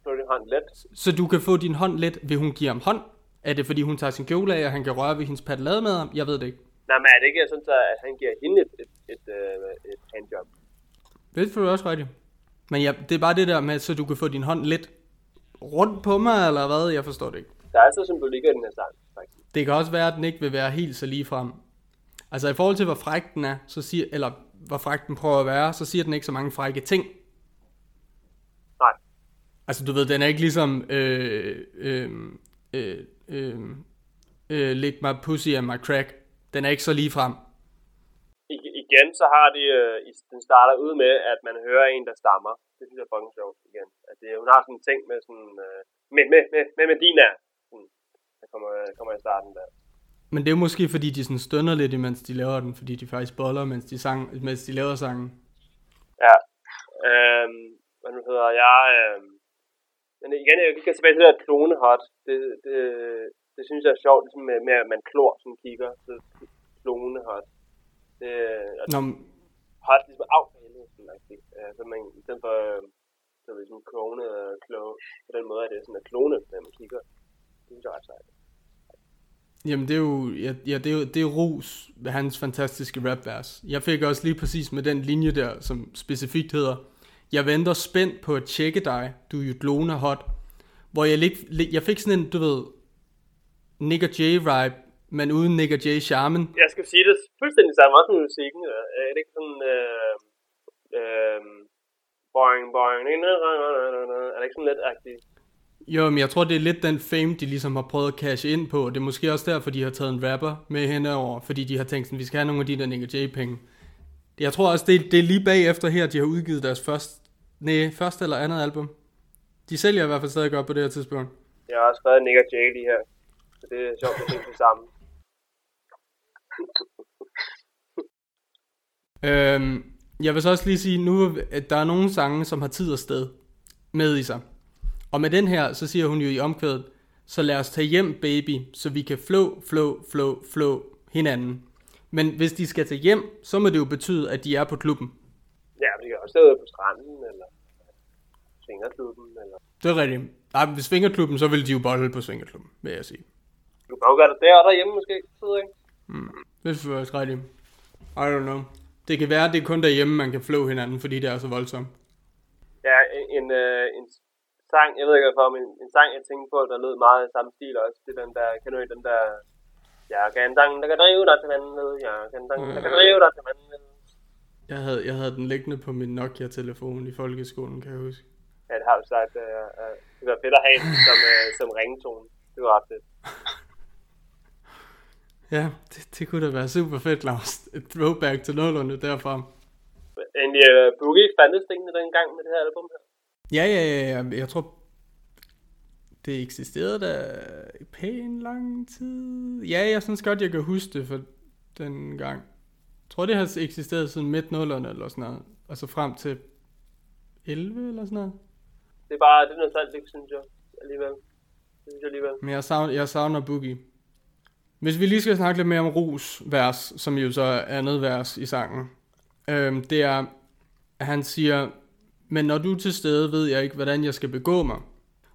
så er det hånd let. Så du kan få din hånd let, vil hun give ham hånd? Er det fordi hun tager sin kjole af, og han kan røre ved hendes paddelade med ham? Jeg ved det ikke. Nej, men er det ikke sådan, så, at han giver hende et, et, et, øh, et handjob? Det er selvfølgelig også rigtigt. Men ja, det er bare det der med, så du kan få din hånd lidt rundt på mig, eller hvad? Jeg forstår det ikke. Der er altså symbolikker i den her sang. Det kan også være, at den ikke vil være helt så lige frem. Altså i forhold til, hvor fræk den er, så siger, eller hvor fræk den prøver at være, så siger den ikke så mange frække ting. Nej. Altså du ved, den er ikke ligesom, øh, øh, øh, øh, øh, lick my pussy and my crack. Den er ikke så lige frem. I, igen, så har de, øh, den starter ud med, at man hører en, der stammer. Det synes jeg er fucking sjovt igen. At det, hun har sådan en ting med sådan, øh, med, med, med, med Medina. Kommer, kommer i starten der. Men det er måske fordi, de sådan stønner lidt, imens de laver den, fordi de faktisk boller, mens de, sang, mens de laver sangen. Ja. Øhm, hvad nu hedder jeg? Øhm, men igen, jeg kan tilbage til det der klone hot. Det, det, det synes jeg er sjovt, ligesom med, med at man klor sådan kigger. Så klone hot. Det, og Nå, hot ligesom af for helvede, sådan. Øh, så man, i stedet for, øh, så er det sådan klone og klo, på den måde er det sådan at klone, når man kigger. Det synes jeg er ret sejt. Jamen det er jo, ja, ja, det er jo, det er Ros, hans fantastiske rapvers. Jeg fik også lige præcis med den linje der, som specifikt hedder, jeg venter spændt på at tjekke dig, du er jo glona hot. Hvor jeg, lig, lig- jeg fik sådan en, du ved, Nick og Jay vibe, men uden Nick og Jay charmen. Jeg skal sige det fuldstændig samme også med musikken. Er det ikke sådan... Øh, øh, boing, boing, er det ikke sådan lidt agtigt? Jo, men jeg tror, det er lidt den fame, de ligesom har prøvet at cashe ind på. Det er måske også derfor, de har taget en rapper med henover, fordi de har tænkt sådan, vi skal have nogle af de der Nick og Jay-penge. Jeg tror også, det, det er lige bagefter her, de har udgivet deres første, nej, første eller andet album. De sælger i hvert fald stadig godt på det her tidspunkt. Jeg har også skrevet Nick og Jay lige her. Så det er sjovt at se det sammen. Øhm, jeg vil så også lige sige, nu at der er nogle sange, som har tid og sted med i sig. Og med den her, så siger hun jo i omkvædet, så lad os tage hjem, baby, så vi kan flow, flow, flow, flow hinanden. Men hvis de skal tage hjem, så må det jo betyde, at de er på klubben. Ja, det kan også sidde på stranden, eller svingerklubben, eller... Det er rigtigt. Nej, ved Svingerklubben, så vil de jo bolle på Svingerklubben, vil jeg sige. Du kan jo gøre det der og derhjemme måske, sidder ikke? Det er også rigtigt. I don't know. Det kan være, at det er kun derhjemme, man kan flow hinanden, fordi det er så voldsomt. Ja, en, en, øh, en sang, jeg ved ikke hvorfor, men en sang, jeg tænkte på, der lød meget i samme stil også. Det er den der, kan du den der... Jeg kan en sang, der kan drive dig til vandet. Jeg kan en sang, der kan drive dig til vandet. Jeg havde, jeg havde den liggende på min Nokia-telefon i folkeskolen, kan jeg huske. Ja, det har du sagt. Øh, øh, det var fedt at have som, øh, som ringetone. Det var ret fedt. Ja, det, det kunne da være super fedt, Lars. Et throwback til nogenlunde derfra. Egentlig, øh, Boogie fandtes tingene dengang med det her album her. Ja, ja, ja, ja. Jeg tror, det eksisterede da i pæn lang tid. Ja, jeg synes godt, jeg kan huske det for den gang. Jeg tror, det har eksisteret siden midt nullerne eller sådan noget. Altså frem til 11 eller sådan noget. Det er bare, det er nostalgisk, synes jeg. Alligevel. Det synes jeg alligevel. Men jeg savner, jeg savner Boogie. Hvis vi lige skal snakke lidt mere om Ros vers, som jo så er andet vers i sangen. Øhm, det er, at han siger, men når du er til stede, ved jeg ikke, hvordan jeg skal begå mig.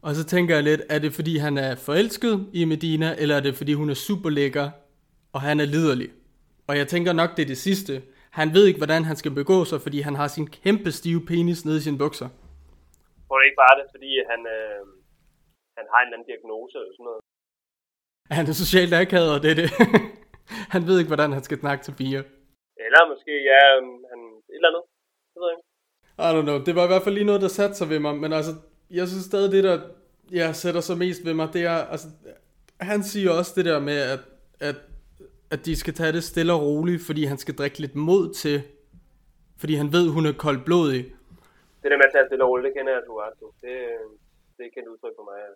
Og så tænker jeg lidt, er det fordi han er forelsket i Medina, eller er det fordi hun er super lækker, og han er liderlig? Og jeg tænker nok, det er det sidste. Han ved ikke, hvordan han skal begå sig, fordi han har sin kæmpe stive penis nede i sine bukser. Tror det ikke bare det, fordi han, øh, han har en eller anden diagnose eller sådan noget. Han er socialt akavet, og det er det. han ved ikke, hvordan han skal snakke til piger. Eller måske, ja, øh, han, et eller andet. Det ved jeg ikke. I don't know. Det var i hvert fald lige noget, der satte sig ved mig. Men altså, jeg synes stadig, det der jeg sætter sig mest ved mig, det er, altså, han siger også det der med, at, at, at de skal tage det stille og roligt, fordi han skal drikke lidt mod til, fordi han ved, hun er koldblodig. Det der med at tage stille og roligt, det kender jeg, du har. Det, det er ikke et udtryk for mig. Ja.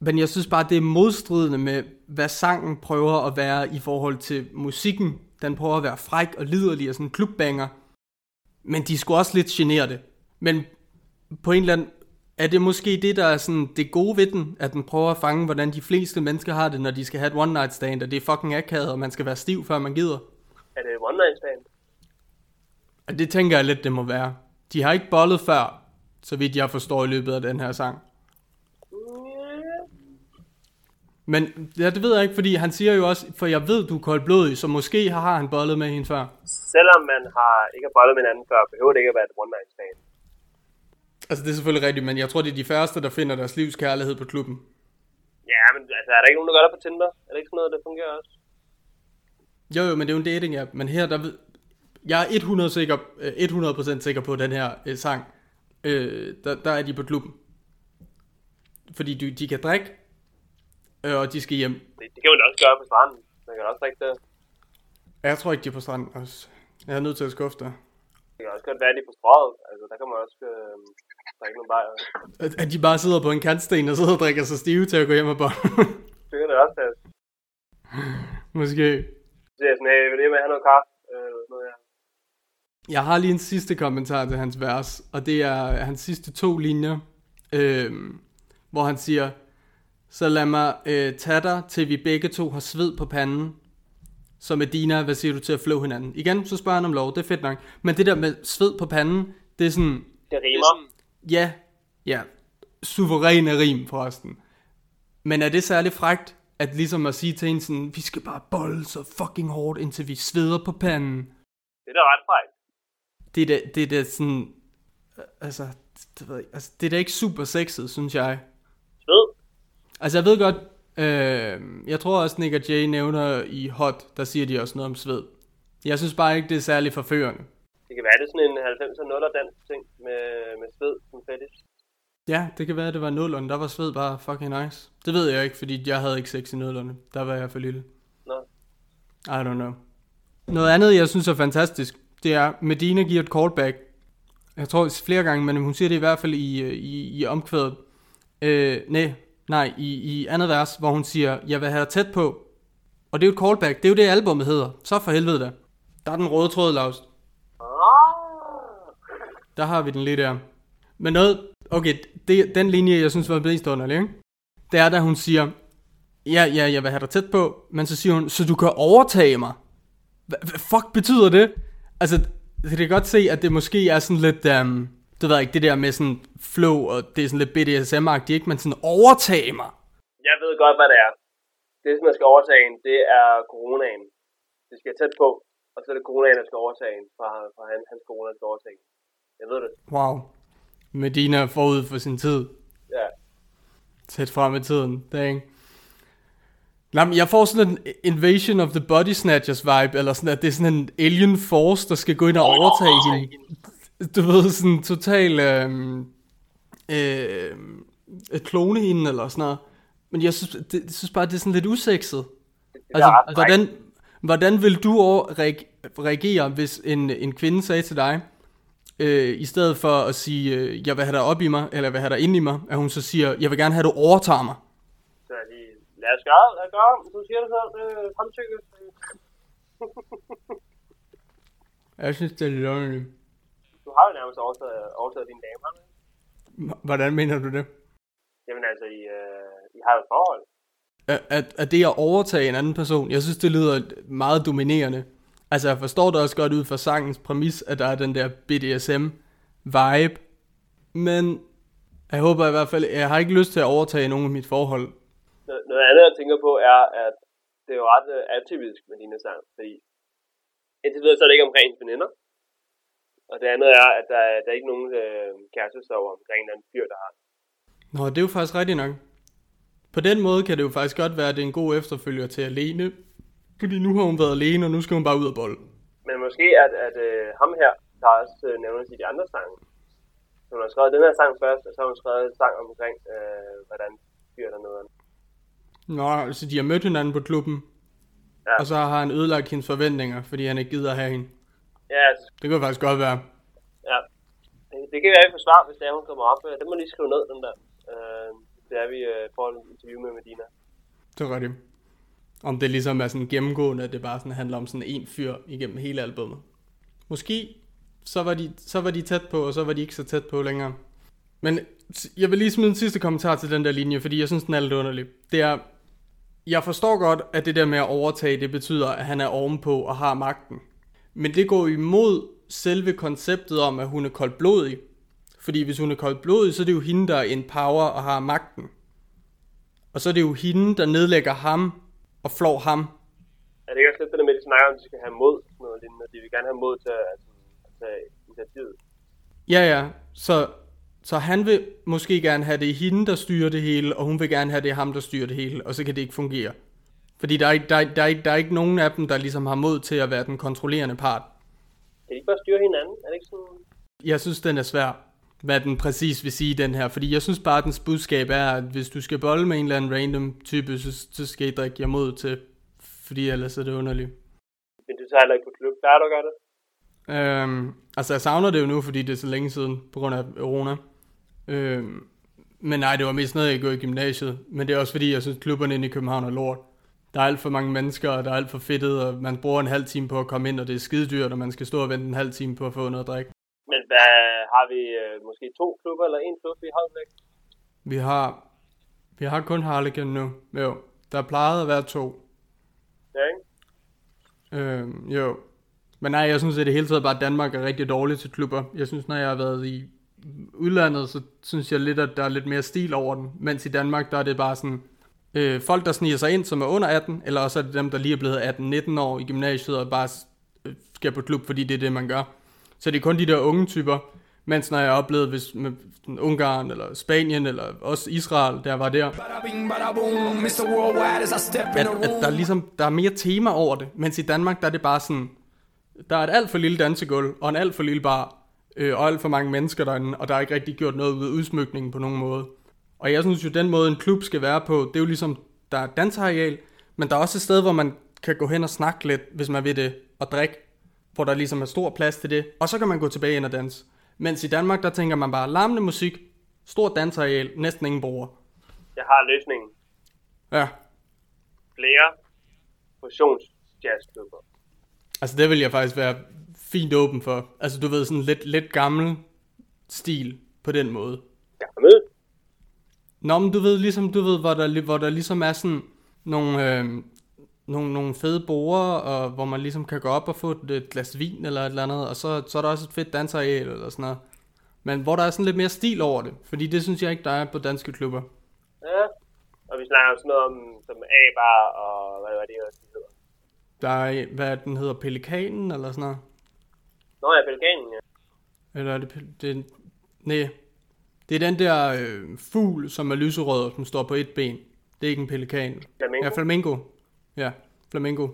Men jeg synes bare, det er modstridende med, hvad sangen prøver at være i forhold til musikken. Den prøver at være fræk og liderlig og sådan en klubbanger. Men de skulle også lidt genere det. Men på en eller anden, er det måske det, der er sådan det gode ved den, at den prøver at fange, hvordan de fleste mennesker har det, når de skal have et one night stand, og det er fucking akavet, og man skal være stiv, før man gider. Er det one night stand? Og det tænker jeg lidt, det må være. De har ikke bollet før, så vidt jeg forstår i løbet af den her sang. Men ja, det ved jeg ikke, fordi han siger jo også, for jeg ved, du er koldblodig, så måske har han bollet med hende før. Selvom man har, ikke har bollet med hinanden før, behøver det ikke at være et one night stand. Altså, det er selvfølgelig rigtigt, men jeg tror, det er de færreste, der finder deres livs kærlighed på klubben. Ja, men altså, er der ikke nogen, der gør det på Tinder? Er det ikke sådan noget, der fungerer også? Jo, jo, men det er jo en dating app. Men her, der ved... Jeg er 100%, sikker, øh, 100% sikker på den her øh, sang. Øh, der, der er de på klubben. Fordi de, de kan drikke, øh, og de skal hjem. Det, det kan man også gøre på stranden. Man kan også drikke det. Jeg tror ikke, de er på stranden også. Jeg er nødt til at skuffe dig. Det kan også godt være, at de er på strøget. Altså, der kan man også øh, drikke nogle bajer. At, at de bare sidder på en kantsten og sidder og drikker sig stive til at gå hjem og bolle. Det kan det også være. Måske. Så er jeg sådan, hey, vil det med at have noget kaffe? Øh, eller sådan noget, ja. Jeg har lige en sidste kommentar til hans vers, og det er hans sidste to linjer, øh, hvor han siger, så lad mig øh, tage dig, til vi begge to har sved på panden. Så Medina, hvad siger du til at flå hinanden? Igen, så spørger han om lov, det er fedt nok. Men det der med sved på panden, det er sådan, Det rimer. ja, ja, suveræne rim forresten. Men er det særlig frægt, at ligesom at sige til en sådan, vi skal bare bolle så fucking hårdt, indtil vi sveder på panden? Det er da ret fejl. det er da, det er da sådan, altså, det, ved jeg, altså, det er da ikke super sexet, synes jeg. Sved. Altså, jeg ved godt, øh, jeg tror også, Nick og Jay nævner i Hot, der siger de også noget om sved. Jeg synes bare ikke, det er særlig forførende. Det kan være, det er sådan en 90'er 0'er dansk ting med, med sved som fetish. Ja, det kan være, det var nullerne. Der var sved bare fucking nice. Det ved jeg ikke, fordi jeg havde ikke sex i nullerne. Der var jeg for lille. Nå. I don't know. Noget andet, jeg synes er fantastisk, det er, Medina giver et callback. Jeg tror flere gange, men hun siger det i hvert fald i, øh, i, i omkvædet. Øh, nej, nej, i, i andet vers, hvor hun siger, jeg vil have dig tæt på. Og det er jo et callback. Det er jo det, albumet hedder. Så for helvede da. Der er den røde tråd, Lars. Der har vi den lige der. Men noget, okay, det, den linje, jeg synes var mest underlig, ikke? det er, da hun siger, ja, ja, jeg vil have dig tæt på, men så siger hun, så du kan overtage mig. Hvad, fuck betyder det? Altså, det kan godt se, at det måske er sådan lidt, um, det ved jeg ikke, det der med sådan flow, og det er sådan lidt BDSM-agtigt, ikke? Men sådan overtage mig. Jeg ved godt, hvad det er. Det, som man skal overtage en, det er coronaen. Det skal tæt på, og så er det coronaen, der skal overtage en, fra, fra han, hans corona, skal overtage en. Jeg ved det. Wow. Medina forud for sin tid. Ja. Tæt frem i tiden. Dang. Nej, men jeg får sådan en Invasion of the Body Snatchers vibe, eller sådan, at det er sådan en alien force, der skal gå ind og overtage hende. Du ved, sådan total, øhm, øh, øh, klone hende, eller sådan noget. Men jeg synes, det, jeg synes bare, det er sådan lidt usekset. Altså, ret hvordan, hvordan vil du reagere, hvis en, en kvinde sagde til dig, øh, i stedet for at sige, øh, jeg vil have dig op i mig, eller jeg vil have dig ind i mig, at hun så siger, jeg vil gerne have, at du overtager mig. Så er de, lad os gøre, lad os gøre. Du siger det selv, øh, samtykke. Jeg synes, det er. Du har jo nærmest overtaget, overtaget din dame, har du Hvordan mener du det? Jamen altså, I, øh, I har jo et forhold. At, at, at det at overtage en anden person, jeg synes, det lyder meget dominerende. Altså, jeg forstår det også godt ud fra sangens præmis, at der er den der BDSM-vibe. Men jeg håber i hvert fald, jeg har ikke lyst til at overtage nogen af mit forhold. Noget, andet, jeg tænker på, er, at det er jo ret øh, atypisk med dine sang, fordi indtil videre så er det ikke omkring ens veninder. Og det andet er, at der, er- der er ikke nogen øh, kærestesover omkring en eller anden fyr, der har. Nå, det er jo faktisk rigtigt nok. På den måde kan det jo faktisk godt være, at det er en god efterfølger til alene. Fordi nu har hun været alene, og nu skal hun bare ud og bolle. Men måske at, at øh, ham her, der også øh, nævnes i de andre sange. Så hun har skrevet den her sang først, og så har hun skrevet en sang omkring, øh, hvordan fyr der noget. Nå, altså de har mødt hinanden på klubben. Ja. Og så har han ødelagt hendes forventninger, fordi han ikke gider at have hende. Ja, altså, Det kan faktisk godt være. ja. Det, det kan være, at vi får svar, hvis det er, hun kommer op. Øh, Det må lige skrive ned, den der. Øh, det er, vi øh, får et interview med Medina. Det er rigtigt. Om det ligesom er sådan gennemgående, at det bare sådan handler om sådan en fyr igennem hele albumet. Måske så var, de, så var de tæt på, og så var de ikke så tæt på længere. Men jeg vil lige smide en sidste kommentar til den der linje, fordi jeg synes, den er lidt underlig. Det er, jeg forstår godt, at det der med at overtage, det betyder, at han er ovenpå og har magten. Men det går imod selve konceptet om, at hun er koldblodig. Fordi hvis hun er koldblodig, så er det jo hende, der er in power og har magten. Og så er det jo hende, der nedlægger ham og flår ham. Er det ikke også lidt det der med, at de snakker om, at de skal have mod, noget lignende? De vil gerne have mod til at, tage initiativet. Ja, ja. Så, så han vil måske gerne have det hende, der styrer det hele, og hun vil gerne have det ham, der styrer det hele, og så kan det ikke fungere. Fordi der er, ikke, der, er, der, er ikke, der er ikke nogen af dem, der ligesom har mod til at være den kontrollerende part. Kan de ikke bare styre hinanden? Er det ikke sådan... Jeg synes, den er svær, hvad den præcis vil sige, den her. Fordi jeg synes bare, at dens budskab er, at hvis du skal bolle med en eller anden random type, så, så skal I drikke jer mod til, fordi ellers er det underligt. Men du tager heller ikke på klub. Der er du gør det. Øhm, altså, jeg savner det jo nu, fordi det er så længe siden, på grund af corona. Øhm, men nej, det var mest noget, jeg går i gymnasiet. Men det er også fordi, jeg synes, klubberne inde i København er lort. Der er alt for mange mennesker, og der er alt for fedtet, og man bruger en halv time på at komme ind, og det er skide dyrt, og man skal stå og vente en halv time på at få noget at drikke. Men hvad, har vi øh, måske to klubber eller en klub i Holbæk? Vi har, vi har kun Harleken nu. Jo, der plejede at være to. Ja, ikke? Øhm, jo. Men nej, jeg synes at det hele taget bare, at Danmark er rigtig dårlig til klubber. Jeg synes, når jeg har været i udlandet, så synes jeg lidt, at der er lidt mere stil over den. Mens i Danmark, der er det bare sådan, øh, folk, der sniger sig ind, som er under 18, eller også er det dem, der lige er blevet 18-19 år i gymnasiet, og bare øh, skal på klub, fordi det er det, man gør. Så det er kun de der unge typer, mens når jeg har oplevet, hvis med Ungarn, eller Spanien, eller også Israel, der var der, at, at der, er ligesom, der er mere tema over det, mens i Danmark, der er det bare sådan, der er et alt for lille dansegulv, og en alt for lille bar, øh, og alt for mange mennesker derinde, og der er ikke rigtig gjort noget ud af udsmykningen på nogen måde. Og jeg synes jo, den måde en klub skal være på, det er jo ligesom, der er dansareal, men der er også et sted, hvor man kan gå hen og snakke lidt, hvis man vil det, og drikke, hvor der ligesom er stor plads til det, og så kan man gå tilbage ind og danse. Mens i Danmark, der tænker man bare larmende musik, stort dansareal, næsten ingen bruger. Jeg har løsningen. Ja, Flere fusionsjazzklubber. altså det vil jeg faktisk være fint åben for. Altså du ved, sådan lidt, lidt gammel stil på den måde. Jeg er med. Nå, men du ved, ligesom, du ved, hvor der, hvor der ligesom er sådan nogle, øh, nogle, nogle fede borer, og hvor man ligesom kan gå op og få et, et glas vin eller et eller andet, og så, så er der også et fedt dansareal eller sådan noget. Men hvor der er sådan lidt mere stil over det, fordi det synes jeg ikke, der er på danske klubber. Ja. Og vi snakker sådan noget om, som A-bar og hvad var det ellers, de hedder. Der er, hvad den hedder, Pelikanen eller sådan noget. Nå ja, Belganien, ja. Eller er det, det nej, det er den der øh, fugl, som er lyserød, og som står på et ben. Det er ikke en pelikan. Flamingo. Ja, flamingo. Ja, flamingo.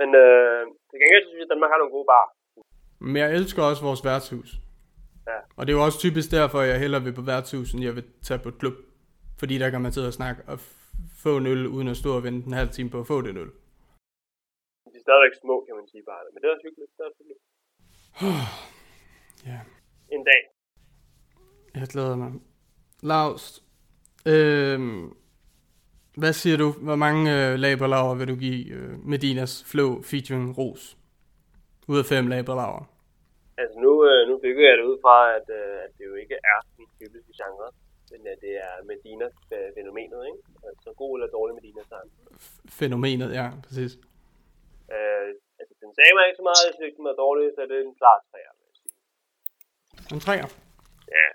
Men øh, til gengæld synes jeg, at Danmark har nogle gode bar. Men jeg elsker også vores værtshus. Ja. Og det er jo også typisk derfor, jeg hellere vil på værtshus, end jeg vil tage på et klub. Fordi der kan man sidde og snakke og få en øl, uden at stå og vente en halv time på at få den øl. De er stadigvæk små, kan man sige bare. Men det er også hyggeligt. Det er også hyggeligt. Ja. En dag. Jeg glæder mig. Lars, øhm, hvad siger du? Hvor mange øh, laberlaver vil du give øh, Medinas Flow featuring Ros? Ud af fem laberlaver. Altså nu, øh, nu bygger jeg det ud fra, at, øh, at det jo ikke er min typiske genre. Men at det er Medina øh, fænomenet, ikke? Altså god eller dårlig Medina sang. Fænomenet, ja, præcis. Øh, altså den sagde mig ikke så meget, ikke, den var dårlig, så det er en klar træer. En træer. Ja,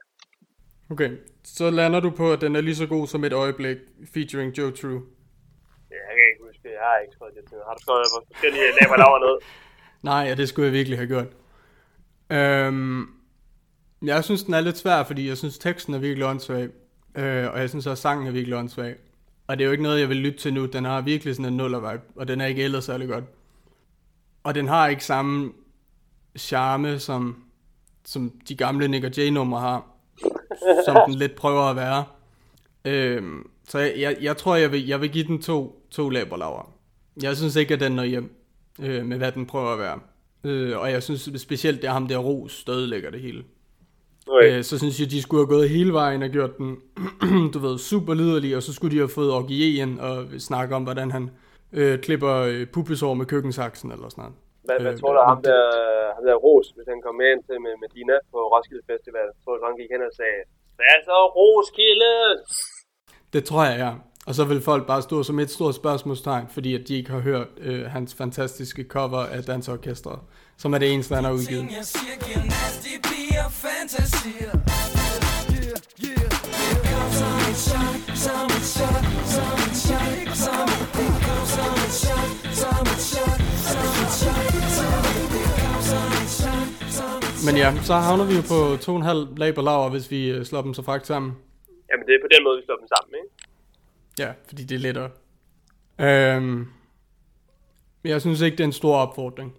Okay, så lander du på, at den er lige så god som et øjeblik featuring Joe True. jeg kan ikke huske. Jeg har ikke skrevet det til. Har du skrevet hvor forskellige laver laver ned? Nej, ja, det skulle jeg virkelig have gjort. Øhm, jeg synes, den er lidt svær, fordi jeg synes, teksten er virkelig åndssvag. Øh, og jeg synes også, sangen er virkelig åndssvag. Og det er jo ikke noget, jeg vil lytte til nu. Den har virkelig sådan en nuller og den er ikke ellers særlig godt. Og den har ikke samme charme, som, som de gamle Nick og Jay-numre har. Som den lidt prøver at være. Øhm, så jeg, jeg, jeg tror, jeg vil, jeg vil give den to, to laberlaver. Jeg synes ikke, at den når hjem øh, med, hvad den prøver at være. Øh, og jeg synes specielt, det er ham der Ros, der ødelægger det hele. Okay. Øh, så synes jeg, de skulle have gået hele vejen og gjort den, du ved, super liderlig, og så skulle de have fået Orgien og snakke om, hvordan han øh, klipper øh, pupesår med køkkensaksen eller sådan noget. Hvad, hvad øh, tror du, ham der, ham der Ros, hvis han kom med ind til med, med Dina på Roskilde Festival, tror du, han gik hen og sagde, hvad så Roskilde? Det tror jeg, ja. Og så vil folk bare stå som et stort spørgsmålstegn, fordi at de ikke har hørt øh, hans fantastiske cover af Dansorkestret, som er det eneste, han har udgivet. Ting, jeg siger, giver nasty piger fantasier. Yeah, yeah, yeah. Det kom som et chok, som et chok, som et chok, som et chok, som et chok, som et chok. Men ja, så havner vi jo på 2,5 lag på laver, hvis vi øh, slår dem så fragt sammen. Jamen, det er på den måde, vi slår dem sammen, ikke? Ja, fordi det er lettere. Øhm, jeg synes ikke, det er en stor opfordring.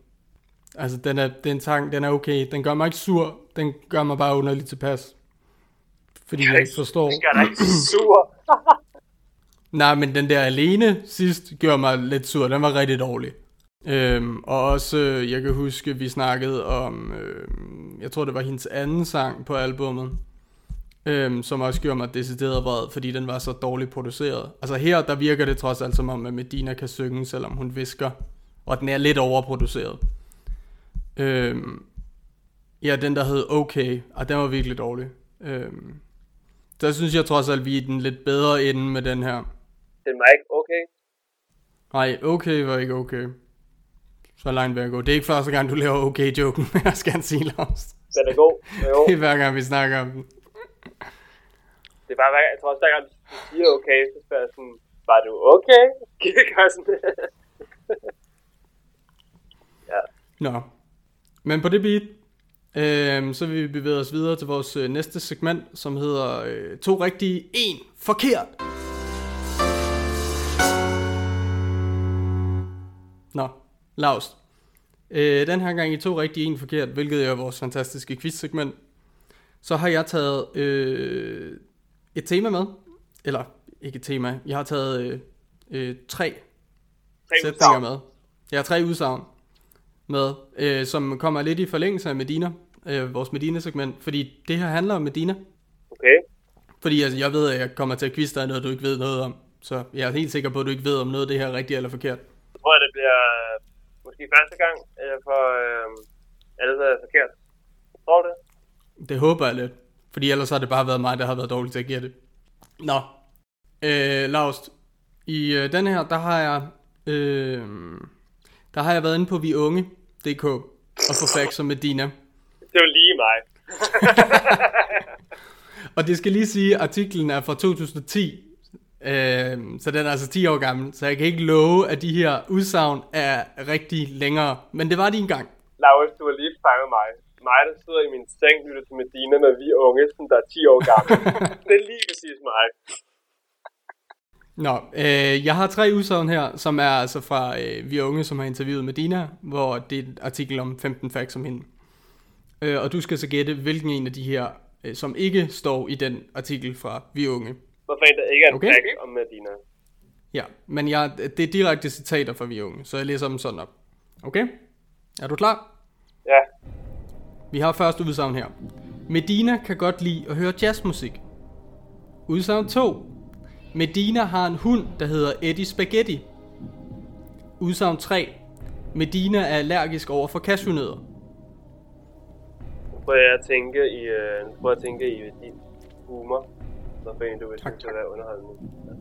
Altså, den er, den sang, den er okay. Den gør mig ikke sur. Den gør mig bare underligt tilpas. Fordi jeg ikke forstår. Det gør dig ikke sur. Nej, men den der alene sidst gjorde mig lidt sur. Den var rigtig dårlig. Øhm, og også, øh, jeg kan huske, vi snakkede om, øh, jeg tror det var hendes anden sang på albummet, øhm, som også gjorde mig decideret vred, fordi den var så dårligt produceret. Altså her, der virker det trods alt som om, at Medina kan synge, selvom hun visker, og den er lidt overproduceret. Øhm, ja, den der hed Okay, og den var virkelig dårlig. Øhm, der synes jeg trods alt, vi er den lidt bedre ende med den her. Den var ikke okay. Nej, okay var ikke okay. Så langt vil jeg gå. Det er ikke første gang, du laver okay-joken, jeg skal gerne sige, Lars. Den er god. Jo. Det er hver gang, vi snakker om den. Det er bare, jeg tror også, hver gang du siger okay, så spørger jeg sådan, var du okay? Gør sådan. ja. Nå. Men på det beat, øh, så vil vi bevæge os videre til vores øh, næste segment, som hedder øh, To rigtige, en forkert. Nå, Lars. Øh, den her gang i to rigtige, en forkert, hvilket er vores fantastiske quiz-segment, så har jeg taget øh, et tema med. Eller ikke et tema. Jeg har taget øh, øh, tre Tre sætninger udsagn. med. Jeg har tre udsagn med, øh, som kommer lidt i forlængelse af Medina, øh, vores Medina-segment, fordi det her handler om Medina. Okay. Fordi altså, jeg ved, at jeg kommer til at quizze dig noget, du ikke ved noget om. Så jeg er helt sikker på, at du ikke ved, om noget af det her er rigtigt eller forkert. Jeg tror, det bliver måske første gang øh, for øh, alle, er forkert. Tror du det? Det håber jeg lidt. Fordi ellers har det bare været mig, der har været dårlig til at gætte. Nå. Øh, Lars, i øh, den her, der har jeg... Øh, der har jeg været inde på viunge.dk og få facts om Medina. Det er jo lige mig. Og det skal lige sige, at artiklen er fra 2010, øh, så den er altså 10 år gammel, så jeg kan ikke love, at de her udsagn er rigtig længere, men det var de engang. Laurits, du har lige fanget mig. Mig, der sidder i min seng, lytter til Medina, når vi er unge, sådan der er 10 år gamle. det er lige præcis mig. Nå, øh, jeg har tre udsagn her, som er altså fra øh, Vi Unge, som har interviewet Medina, hvor det er et artikel om 15 facts om hende. Øh, og du skal så gætte, hvilken en af de her, øh, som ikke står i den artikel fra Vi Unge. Hvorfor en, der ikke er en Okay. fact om Medina? Ja, men jeg, det er direkte citater fra Vi Unge, så jeg læser dem sådan op. Okay? Er du klar? Ja. Vi har første udsagn her. Medina kan godt lide at høre jazzmusik. Udsagn 2. Medina har en hund, der hedder Eddie Spaghetti. Udsagn 3. Medina er allergisk over for cashewnødder. Jeg at tænke i, øh, jeg at tænke i din humor. Hvorfor en, du vil synes, at være underholdende. Ja.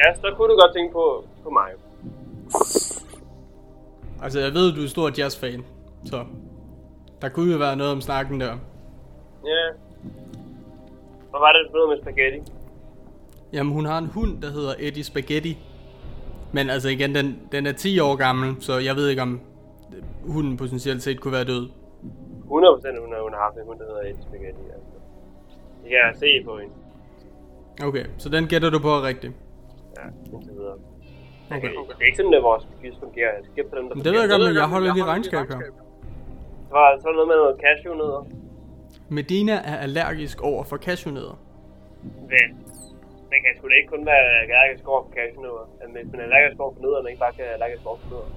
ja, så kunne du godt tænke på, på mig. Altså, jeg ved, du er stor jazzfan, så der kunne jo være noget om snakken der. Ja. Hvad var det, du med spaghetti? Jamen, hun har en hund, der hedder Eddie Spaghetti. Men altså igen, den, den er 10 år gammel, så jeg ved ikke, om hunden potentielt set kunne være død. 100% hun har, hun har haft en hund, der hedder Eddie Spaghetti. Altså. Kan jeg se på hende. Okay, så den gætter du på er rigtig. Ja, indtil videre. Okay. Det er ikke sådan, at vores quiz fungerer. Jeg skal på dem, der Men det ved jeg godt, men jeg holder lige regnskab her. Så var der noget med noget cashewnødder. Medina er allergisk over for cashewnødder. Men man kan sgu da ikke kun være allergisk over for cashewnødder. At hvis man er allergisk over for nødderne, ikke bare kan være allergisk over for nødder.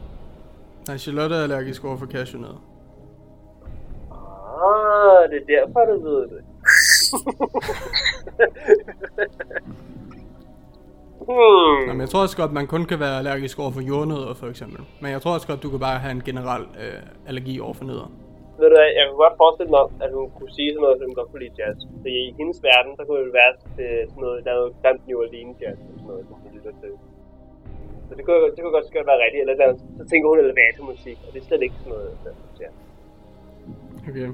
Nej, Charlotte er allergisk over for cashewnødder. Ah, det er derfor, du ved det. Hmm. Nå, men jeg tror også godt, man kun kan være allergisk over for jordnødder, for eksempel. Men jeg tror også godt, du kan bare have en generel øh, allergi over for nødder. Ved du hvad, jeg kunne godt forestille mig, at hun kunne sige sådan noget, som godt kunne lide jazz. Så i hendes verden, der kunne det være sådan noget, der er noget grimt New Orleans jazz, eller sådan noget, som hun lytter til. Så det kunne, det kunne godt godt være rigtigt, eller der, så tænker hun elevatormusik, og det er slet ikke sådan noget, der ja. Okay.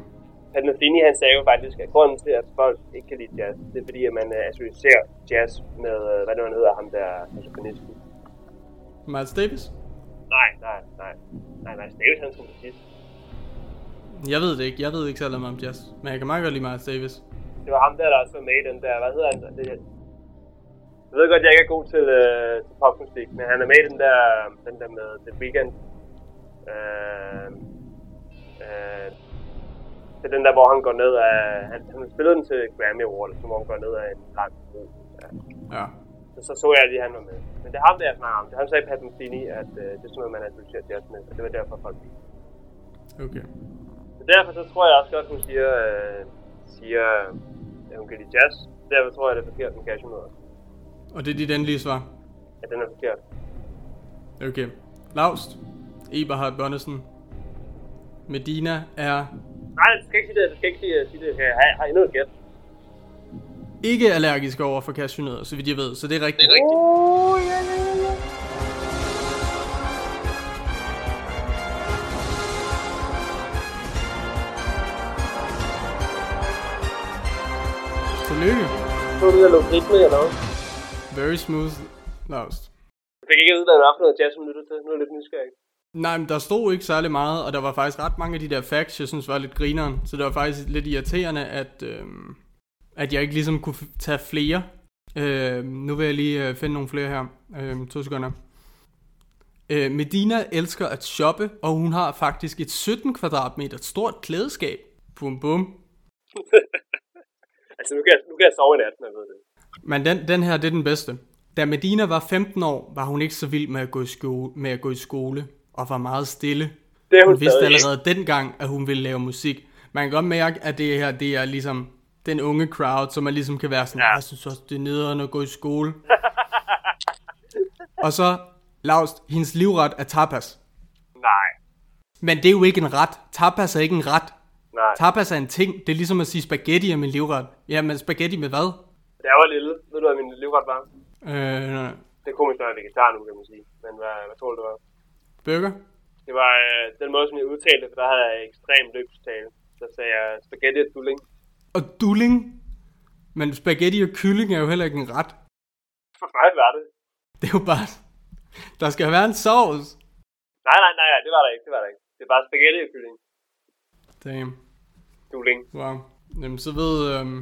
Metheny, han sagde jo faktisk, at grunden til, at folk ikke kan lide jazz, det er fordi, at man øh, associerer jazz med, øh, hvad det nu hedder, ham der saxofonisten. Miles Davis? Nej, nej, nej. Nej, nej, Davis han er trompetist. Jeg ved det ikke. Jeg ved ikke særlig meget om jazz. Men jeg kan meget godt lide Miles Davis. Det var ham der, der også var med i den der, hvad hedder han? Det, jeg ved godt, jeg ikke er god til, øh, til popmusik, men han er med i den der, den der med The Weeknd. Øh, øh, det er den der, hvor han går ned af... Han, han spillede den til Grammy Award, så hvor han går ned af en lang bro. Ja. Ja. Så, så så jeg lige, at han var med. Men det er ham, der jeg snakker om. Det ham sagde Pat Metheny, at øh, det er sådan noget, man analyserer jazz med. Og det var derfor, folk gik. Okay. Så derfor så tror jeg også godt, hun siger, øh, siger at hun kan lide jazz. Derfor tror jeg, det er forkert med cashewnødder. Og det er dit endelige svar. At den er forkert. Okay. Laust. Eberhard Bonnesen. Medina er Nej, du skal ikke sige det. Du skal ikke sige, sige det. Jeg har, har endnu et gæt. ikke allergisk over for cashewnødder, så vidt jeg ved. Så det er rigtigt. Det er rigtigt. Oh, ja, ja, ja. Tillykke. Så er det der lukke ritme, jeg lavede. Very smooth. Laust. Jeg fik ikke ud, hvad det var for noget jazz, hun lyttede til. Nu er jeg lidt nysgerrig. Nej, men der stod ikke særlig meget, og der var faktisk ret mange af de der facts, jeg synes var lidt grineren. Så det var faktisk lidt irriterende, at, øhm, at jeg ikke ligesom kunne tage flere. Øhm, nu vil jeg lige øh, finde nogle flere her. Øhm, to sekunder. Øh, Medina elsker at shoppe, og hun har faktisk et 17 kvadratmeter stort klædeskab. Bum bum. Altså, nu kan, jeg, nu kan jeg sove i nat, når jeg ved det. Men den, den her, det er den bedste. Da Medina var 15 år, var hun ikke så vild med at gå i skole, med at gå i skole og var meget stille. Det hun Hun vidste stadig. allerede dengang, at hun ville lave musik. Man kan godt mærke, at det her, det er ligesom den unge crowd, som man ligesom kan være sådan, ja. jeg synes også, det er nederen at gå i skole. og så, Laust, hendes livret er tapas. Nej. Men det er jo ikke en ret. Tapas er ikke en ret. Nej. Tapas er en ting. Det er ligesom at sige spaghetti er min livret. Ja, men spaghetti med hvad? Da jeg var lille, ved du, hvad min livret var? Øh, nej. Det er komisk, når jeg er vegetar nu, kan man sige. Men hvad, hvad tror du, det var? Burger? Det var øh, den måde, som jeg udtalte, for der havde jeg ekstrem løbstale. Så sagde jeg spaghetti og dulling. Og dulling? Men spaghetti og kylling er jo heller ikke en ret. For mig var det. Det er jo bare... Der skal være en sovs. Nej, nej, nej, nej, det var der ikke, det var der ikke. Det er bare spaghetti og kylling. Damn. Dulling. Wow. Jamen, så ved, øhm,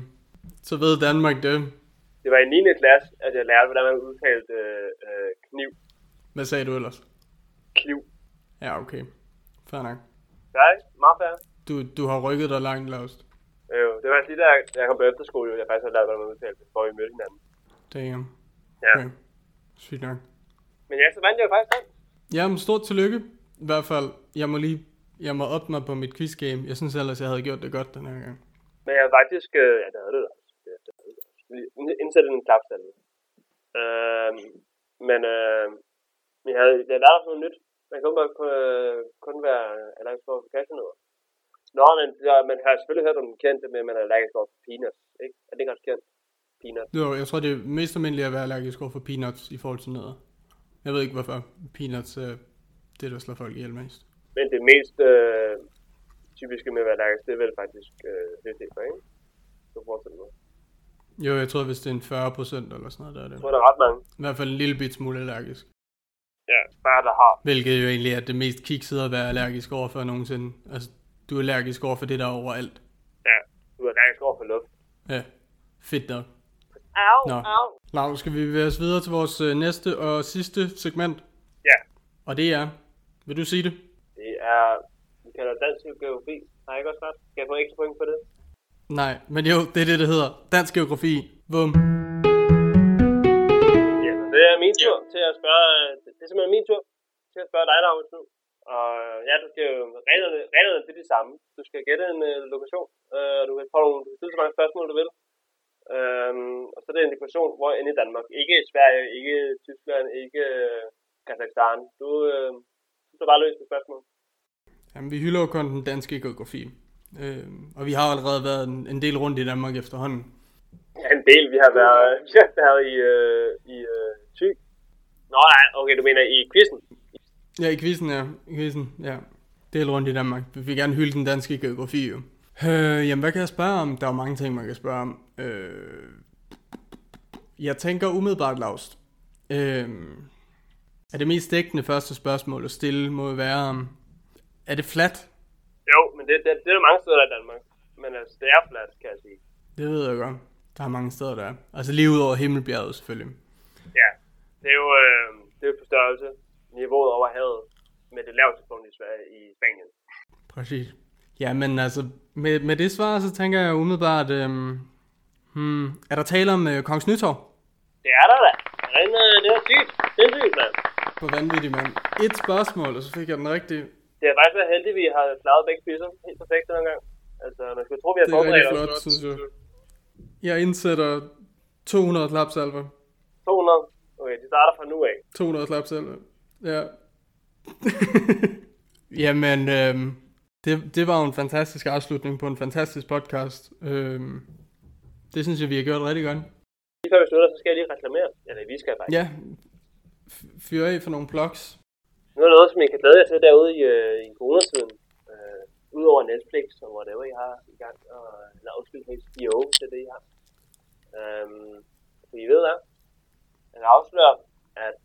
så ved Danmark det. Det var i 9. klasse, at jeg lærte, hvordan man udtalte øh, øh, kniv. Hvad sagde du ellers? Kniv. Ja, okay. Fair nok. Ja, ikke? Meget fair. Du, du har rykket dig langt, Laust. Jo, det var lige da jeg, da jeg kom på efterskole, jo, jeg faktisk havde lært, hvordan man udtalte det, hvor vi mødte hinanden. Damn. Ja. Okay. Sygt nok. Men ja, så vandt jeg jo faktisk den. Jamen, stort tillykke. I hvert fald, jeg må lige... Jeg må op mig på mit quizgame. Jeg synes ellers, jeg havde gjort det godt den her gang. Men jeg har faktisk... Øh, ja, det havde det da. Havde Indsætte en klapsalve. Øh, men øh, jeg, havde, jeg lærte også noget nyt. Man kan bare kun, øh, kun være allergisk over for cashewnødder. Nå, men ja, man har selvfølgelig hørt om den kendte, men man er allergisk over for peanuts, ikke? Er det ikke også kendt? Peanut. Jo, jeg tror, det er mest almindeligt at være allergisk over for peanuts i forhold til nødder. Jeg ved ikke, hvorfor peanuts er det, der slår folk ihjel mest. Men det mest øh, typiske med at være allergisk, det er vel faktisk øh, vegetar, ikke? Så forestiller mig. Jo, jeg tror, hvis det er en 40 procent eller sådan noget, der er det. Jeg tror, der er ret mange. I hvert fald en lille bit smule allergisk. Ja, bare der har. Hvilket jo egentlig er det mest kiksede at være allergisk over for nogensinde. Altså, du er allergisk over for det, der er overalt. Ja, du er allergisk over for luft. Ja, fedt nok. Au, Nå. au. Lav, skal vi bevæge os videre til vores øh, næste og sidste segment? Ja, Og det er, vil du sige det? det er, vi kalder dansk geografi. Har jeg ikke også ret? Skal jeg få ekstra point for det? Nej, men jo, det er det, det hedder. Dansk geografi. Vum. Min tur til at spørge, det er simpelthen min tur til at spørge dig, Laurits, nu. Og ja, du skal jo, reglerne, reglerne det er de samme. Du skal gætte en uh, lokation, uh, og du kan få nogle, du kan stille så mange spørgsmål, du vil. Um, og så er det en lokation, hvor end i Danmark. Ikke Sverige, ikke Tyskland, ikke uh, Kazakhstan. Du, uh, du skal bare løse det spørgsmål. Jamen, vi hylder jo kun den danske geografi. Øh, og vi har allerede været en, en del rundt i Danmark efterhånden. Ja, en del. Vi har været, vi har været i, uh, i uh, Thy. Nå nej, okay, du mener i quizzen. Ja, i quizzen, ja. I quizzen, ja. Del rundt i Danmark. Vi vil gerne hylde den danske geografi, jo. Øh, jamen, hvad kan jeg spørge om? Der er mange ting, man kan spørge om. Øh, jeg tænker umiddelbart, Laust. Øh, er det mest dækkende første spørgsmål at stille må være, om er det flat? Jo, Men det, det, det er der mange steder i Danmark. Men altså, det er fladt, kan jeg sige. Det ved jeg godt. Der er mange steder, der er. Altså lige ud over Himmelbjerget selvfølgelig. Det er jo, øh, det er på størrelse niveauet over havet med det laveste punkt i, Sverige, i Spanien. Præcis. Ja, men altså, med, med det svar, så tænker jeg umiddelbart, øhm, hmm, er der tale om øh, Kongens Nytorv? Det er der da. Den, øh, det er sygt. Det er sygt, mand. På vanvittigt, mand. Et spørgsmål, og så fik jeg den rigtige. Det er faktisk været heldigt, at vi har klaret begge quizzer helt perfekt den gang. Altså, man skulle tro, vi har Det er rigtig forberedt flot, synes jeg. Jeg indsætter 200 klapsalver. 200. Okay, de starter fra nu af. 200 klapsalver. Ja. Jamen, øhm, det, det var jo en fantastisk afslutning på en fantastisk podcast. Øhm, det synes jeg, vi har gjort rigtig godt. Lige før vi slutter, så skal jeg lige reklamere. Eller vi skal faktisk. Ja, f- fyr af for nogle plugs. Nu er der noget, som I kan glæde jer til derude i, øh, i coronatiden. Øh, Udover Netflix og whatever I har i gang. Og, eller undskyld, HBO, det er det, I har. Øhm, så I ved hvad? Jeg afslører, at,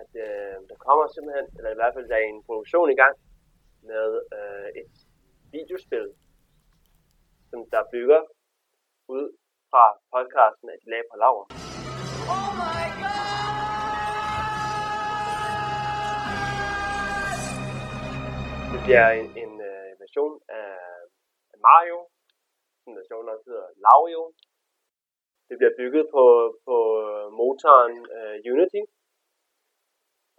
at øh, der kommer simpelthen, eller i hvert fald der er en produktion i gang med øh, et videospil, som der bygger ud fra podcasten de lag på laver. Det bliver en, en øh, version af Mario, version der også hedder Lario. Det bliver bygget på, på motoren øh, Unity.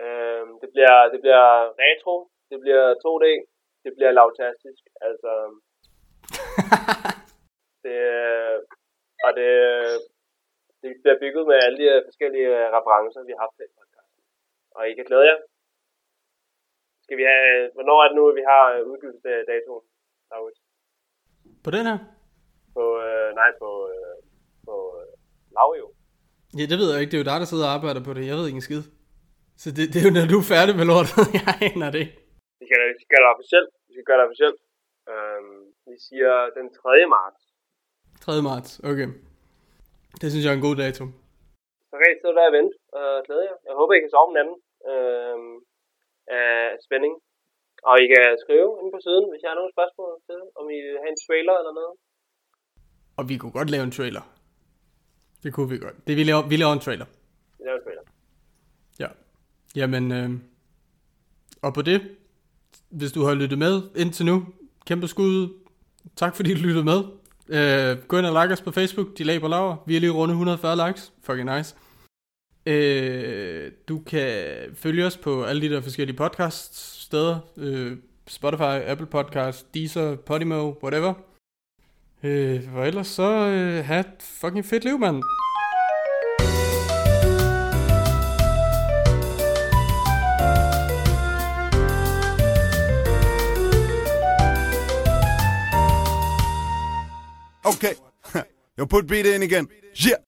Øh, det, bliver, det bliver retro, det bliver 2D, det bliver lavtastisk. Altså, det, øh, og det, det bliver bygget med alle de øh, forskellige øh, referencer, vi har haft i podcasten. Og I kan glæde jer. Skal vi have, hvornår er det nu, at vi har øh, udgivelsesdatoen? Laurits? På den her? På, øh, nej, på, øh, på øh, Lavio. Ja, det ved jeg ikke. Det er jo dig, der sidder og arbejder på det. Jeg ved ikke en skid. Så det, det er jo, når du er færdig med lortet. jeg aner det ikke. Vi skal, vi skal gøre det officielt. Vi skal gøre det officielt. Øhm, vi siger den 3. marts. 3. marts. Okay. Det synes jeg er en god dato. Så kan I sidde der og vente og glæde jer. Jeg håber, I kan sove om natten øhm, af spænding. Og I kan skrive inde på siden, hvis jeg har nogle spørgsmål til, om I vil have en trailer eller noget. Og vi kunne godt lave en trailer. Det kunne vi godt. Det, vi, laver, vi laver en trailer. Vi laver en trailer. Ja. Jamen, øh, og på det, hvis du har lyttet med indtil nu, kæmpe skud. Tak fordi du lyttede med. Øh, gå ind og like os på Facebook, de på laver. Vi er lige runde 140 likes. Fucking nice. Øh, du kan følge os på alle de der forskellige podcast steder. Øh, Spotify, Apple Podcast, Deezer, Podimo, whatever. Øh, for ellers så øh, have et fucking fedt liv, mand. Okay. jeg put beat in again. Yeah.